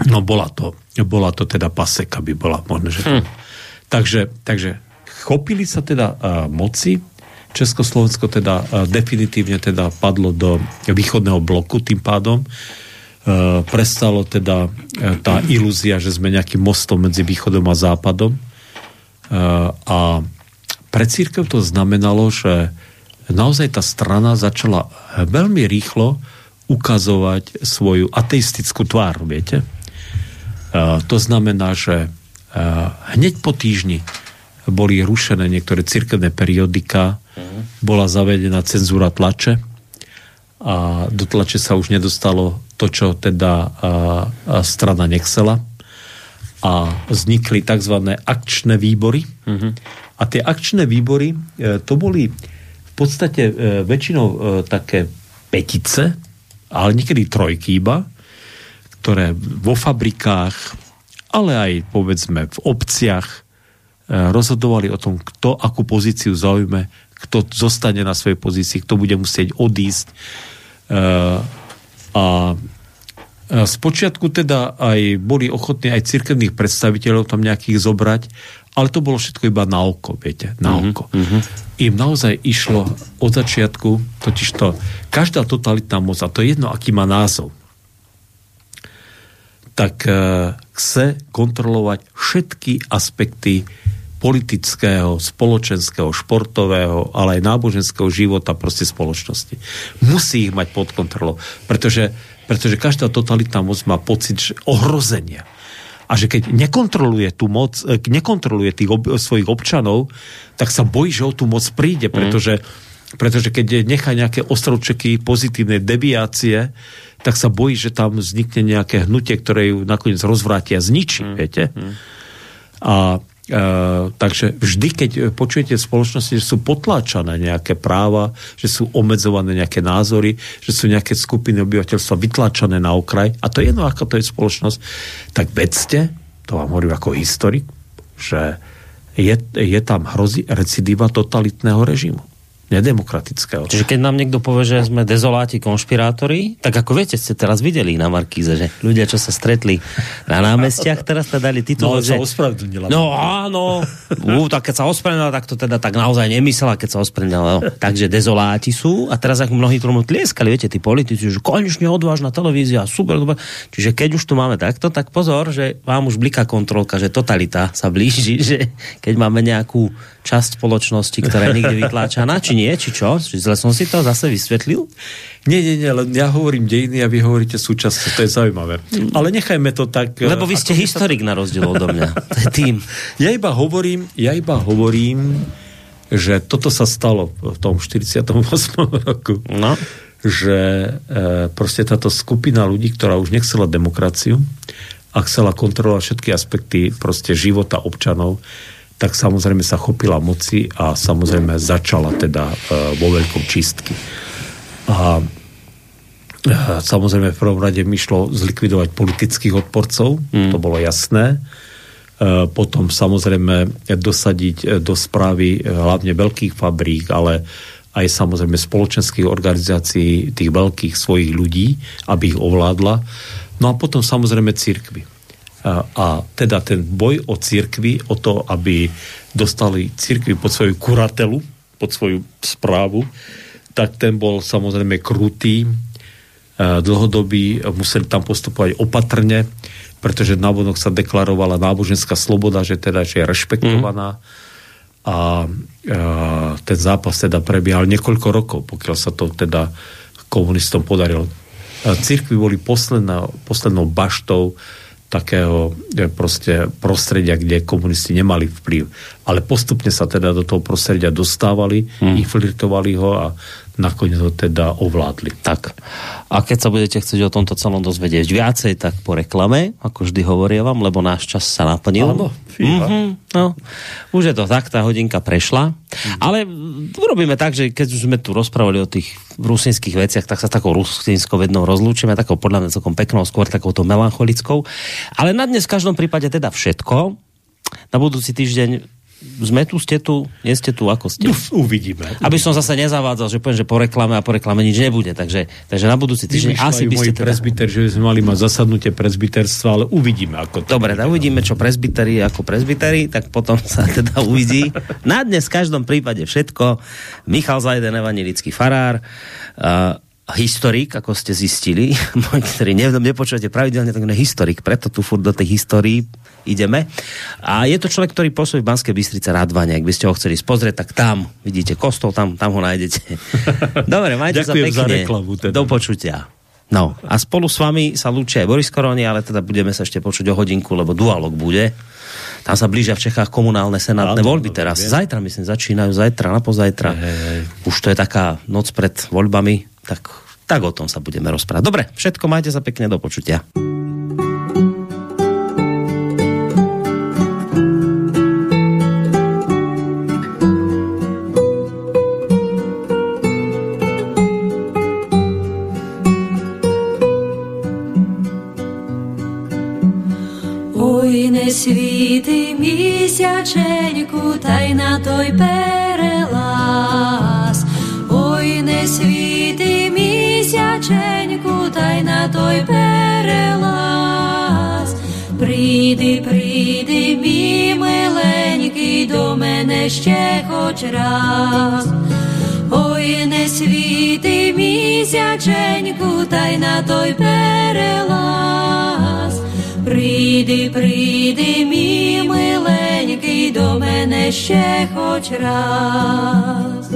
No bola to, bola to teda paseka, by bola možno, že... Hm. Takže, takže chopili sa teda uh, moci, Československo teda uh, definitívne teda padlo do východného bloku tým pádom. Uh, prestalo teda uh, tá ilúzia, že sme nejakým mostom medzi východom a západom. Uh, a pre církev to znamenalo, že naozaj tá strana začala veľmi rýchlo ukazovať svoju ateistickú tvár, viete? To znamená, že hneď po týždni boli rušené niektoré cirkevné periodika, uh-huh. bola zavedená cenzúra tlače a do tlače sa už nedostalo to, čo teda strana nechcela a vznikli tzv. akčné výbory. Uh-huh. A tie akčné výbory, e, to boli v podstate e, väčšinou e, také petice, ale niekedy trojky iba, ktoré vo fabrikách, ale aj povedzme v obciach rozhodovali o tom, kto akú pozíciu zaujme, kto zostane na svojej pozícii, kto bude musieť odísť. A Spočiatku teda aj boli ochotní aj cirkevných predstaviteľov tam nejakých zobrať, ale to bolo všetko iba na oko, viete, na mm-hmm. oko. Mm-hmm. Im naozaj išlo od začiatku, totiž to, každá totalitná moc, a to je jedno, aký má názov, tak e, chce kontrolovať všetky aspekty politického, spoločenského, športového, ale aj náboženského života proste spoločnosti. Musí ich mať pod kontrolou, pretože, pretože každá totalitná moc má pocit že ohrozenia a že keď nekontroluje tú moc, e, nekontroluje tých ob, svojich občanov, tak sa bojí, že o tú moc príde, mhm. pretože, mm. pretože keď nechá nejaké ostrovčeky pozitívnej deviácie, tak sa bojí, že tam vznikne nejaké hnutie, ktoré ju nakoniec rozvrátia, zničí, mm. viete? Mm. A Uh, takže vždy, keď počujete v spoločnosti, že sú potláčané nejaké práva, že sú obmedzované nejaké názory, že sú nejaké skupiny obyvateľstva vytláčané na okraj, a to je jedno, ako to je spoločnosť, tak vedzte, to vám hovorím ako historik, že je, je tam hrozí recidíva totalitného režimu nedemokratického. Čiže keď nám niekto povie, že sme dezoláti, konšpirátori, tak ako viete, ste teraz videli na Markíze, že ľudia, čo sa stretli na námestiach, teraz sa dali titul, no, že... sa ospravedlnila. No áno, Ú, tak keď sa ospravedlnila, tak to teda tak naozaj nemyslela, keď sa ospravedlnila. No. Takže dezoláti sú a teraz ako mnohí tomu tlieskali, viete, tí politici, že konečne odvážna televízia, super, super. Čiže keď už tu máme takto, tak pozor, že vám už bliká kontrolka, že totalita sa blíži, že keď máme nejakú časť spoločnosti, ktorá je niekde vytláčaná, či nie, či čo? Či zle som si to zase vysvetlil? Nie, nie, nie, len ja hovorím dejiny a vy hovoríte súčasť, to je zaujímavé. Ale nechajme to tak... Lebo vy ste historik na rozdiel odo mňa. To je tým. Ja iba hovorím, ja iba hovorím, že toto sa stalo v tom 48. roku. No. Že e, proste táto skupina ľudí, ktorá už nechcela demokraciu a chcela kontrolovať všetky aspekty proste života občanov, tak samozrejme sa chopila moci a samozrejme začala teda e, vo veľkom čistky. A e, samozrejme v prvom rade mi šlo zlikvidovať politických odporcov, mm. to bolo jasné. E, potom samozrejme dosadiť do správy hlavne veľkých fabrík, ale aj samozrejme spoločenských organizácií, tých veľkých svojich ľudí, aby ich ovládla. No a potom samozrejme církvy. A, teda ten boj o církvy, o to, aby dostali církvy pod svoju kuratelu, pod svoju správu, tak ten bol samozrejme krutý, dlhodobý, museli tam postupovať opatrne, pretože navonok sa deklarovala náboženská sloboda, že teda že je rešpektovaná. Mm. A, a ten zápas teda prebiehal niekoľko rokov, pokiaľ sa to teda komunistom podarilo. Církvy boli posledná, poslednou baštou takého e, proste prostredia, kde komunisti nemali vplyv. Ale postupne sa teda do toho prostredia dostávali, hmm. infiltrovali ho a nakoniec ho teda ovládli. Tak. A keď sa budete chcieť o tomto celom dozvedieť viacej, tak po reklame, ako vždy hovorím vám, lebo náš čas sa naplnil. Áno, mm-hmm, no. Už je to tak, tá hodinka prešla. Mm-hmm. Ale urobíme tak, že keď už sme tu rozprávali o tých rusinských veciach, tak sa takou rusinskou vednou rozlúčime, takou podľa mňa celkom peknou, skôr takouto melancholickou. Ale na dnes v každom prípade teda všetko. Na budúci týždeň sme tu, ste tu, nie ste tu, ako ste? No, uvidíme. Aby som zase nezavádzal, že poviem, že po reklame a po reklame nič nebude. Takže, takže na budúci týždeň asi by ste teda... že sme mali mať zasadnutie presbyterstva, ale uvidíme, ako to Dobre, tak uvidíme, čo presbyteri ako presbyteri, tak potom sa teda uvidí. Na dnes v každom prípade všetko. Michal Zajden, evanilický farár. Uh, historik, ako ste zistili, ktorí nepočujete pravidelne, tak je historik, preto tu furt do tej histórii ideme. A je to človek, ktorý pôsobí v Banskej Bystrice Radvane. Ak by ste ho chceli spozrieť, tak tam vidíte kostol, tam, tam ho nájdete. Dobre, majte sa pekne. Za reklamu, teda. Do počutia. No a spolu s vami sa lúči aj Boris Koroni, ale teda budeme sa ešte počuť o hodinku, lebo dualog bude. Tam sa blížia v Čechách komunálne senátne voľby teraz. Zajtra, myslím, začínajú zajtra, na pozajtra. Hej, hej. Už to je taká noc pred voľbami, tak, tak o tom sa budeme rozprávať. Dobre, všetko majte sa pekne do počutia. світи місяченьку, та й на той перелаз. Той перелаз. Прийди, прийди, мій миленький, до мене ще хоч раз. Ой, не світи місяченьку, та й на той перелаз. Прийди, прийди, мій миленький, до мене ще хоч раз.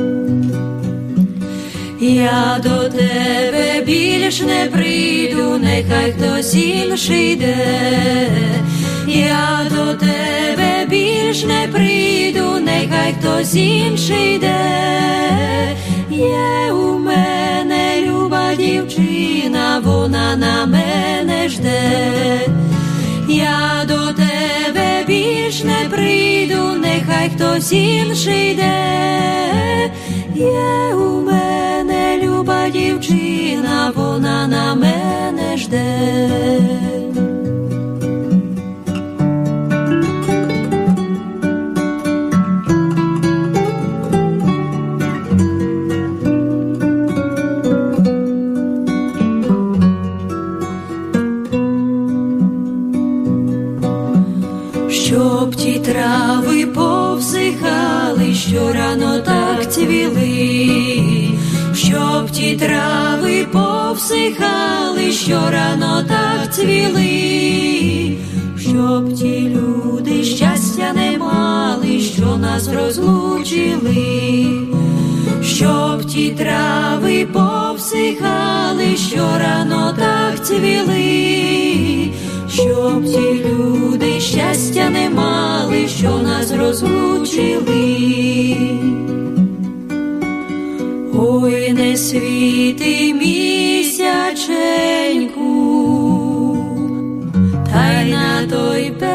Я до тебе більш не прийду, нехай хтось інший йде. Я до тебе більш не прийду, нехай хтось інший йде. Є у мене люба дівчина, вона на мене жде я до тебе більш не прийду, нехай хтось інший йде. Є у мене люба дівчина, вона на мене жде. Повсихали, що рано так цвіли, щоб ті люди щастя не мали, що нас розлучили, щоб ті трави повсихали, що рано так цвіли щоб ті люди щастя не мали, що нас розлучили. Ой, не світи мій. cienku, tajna to i.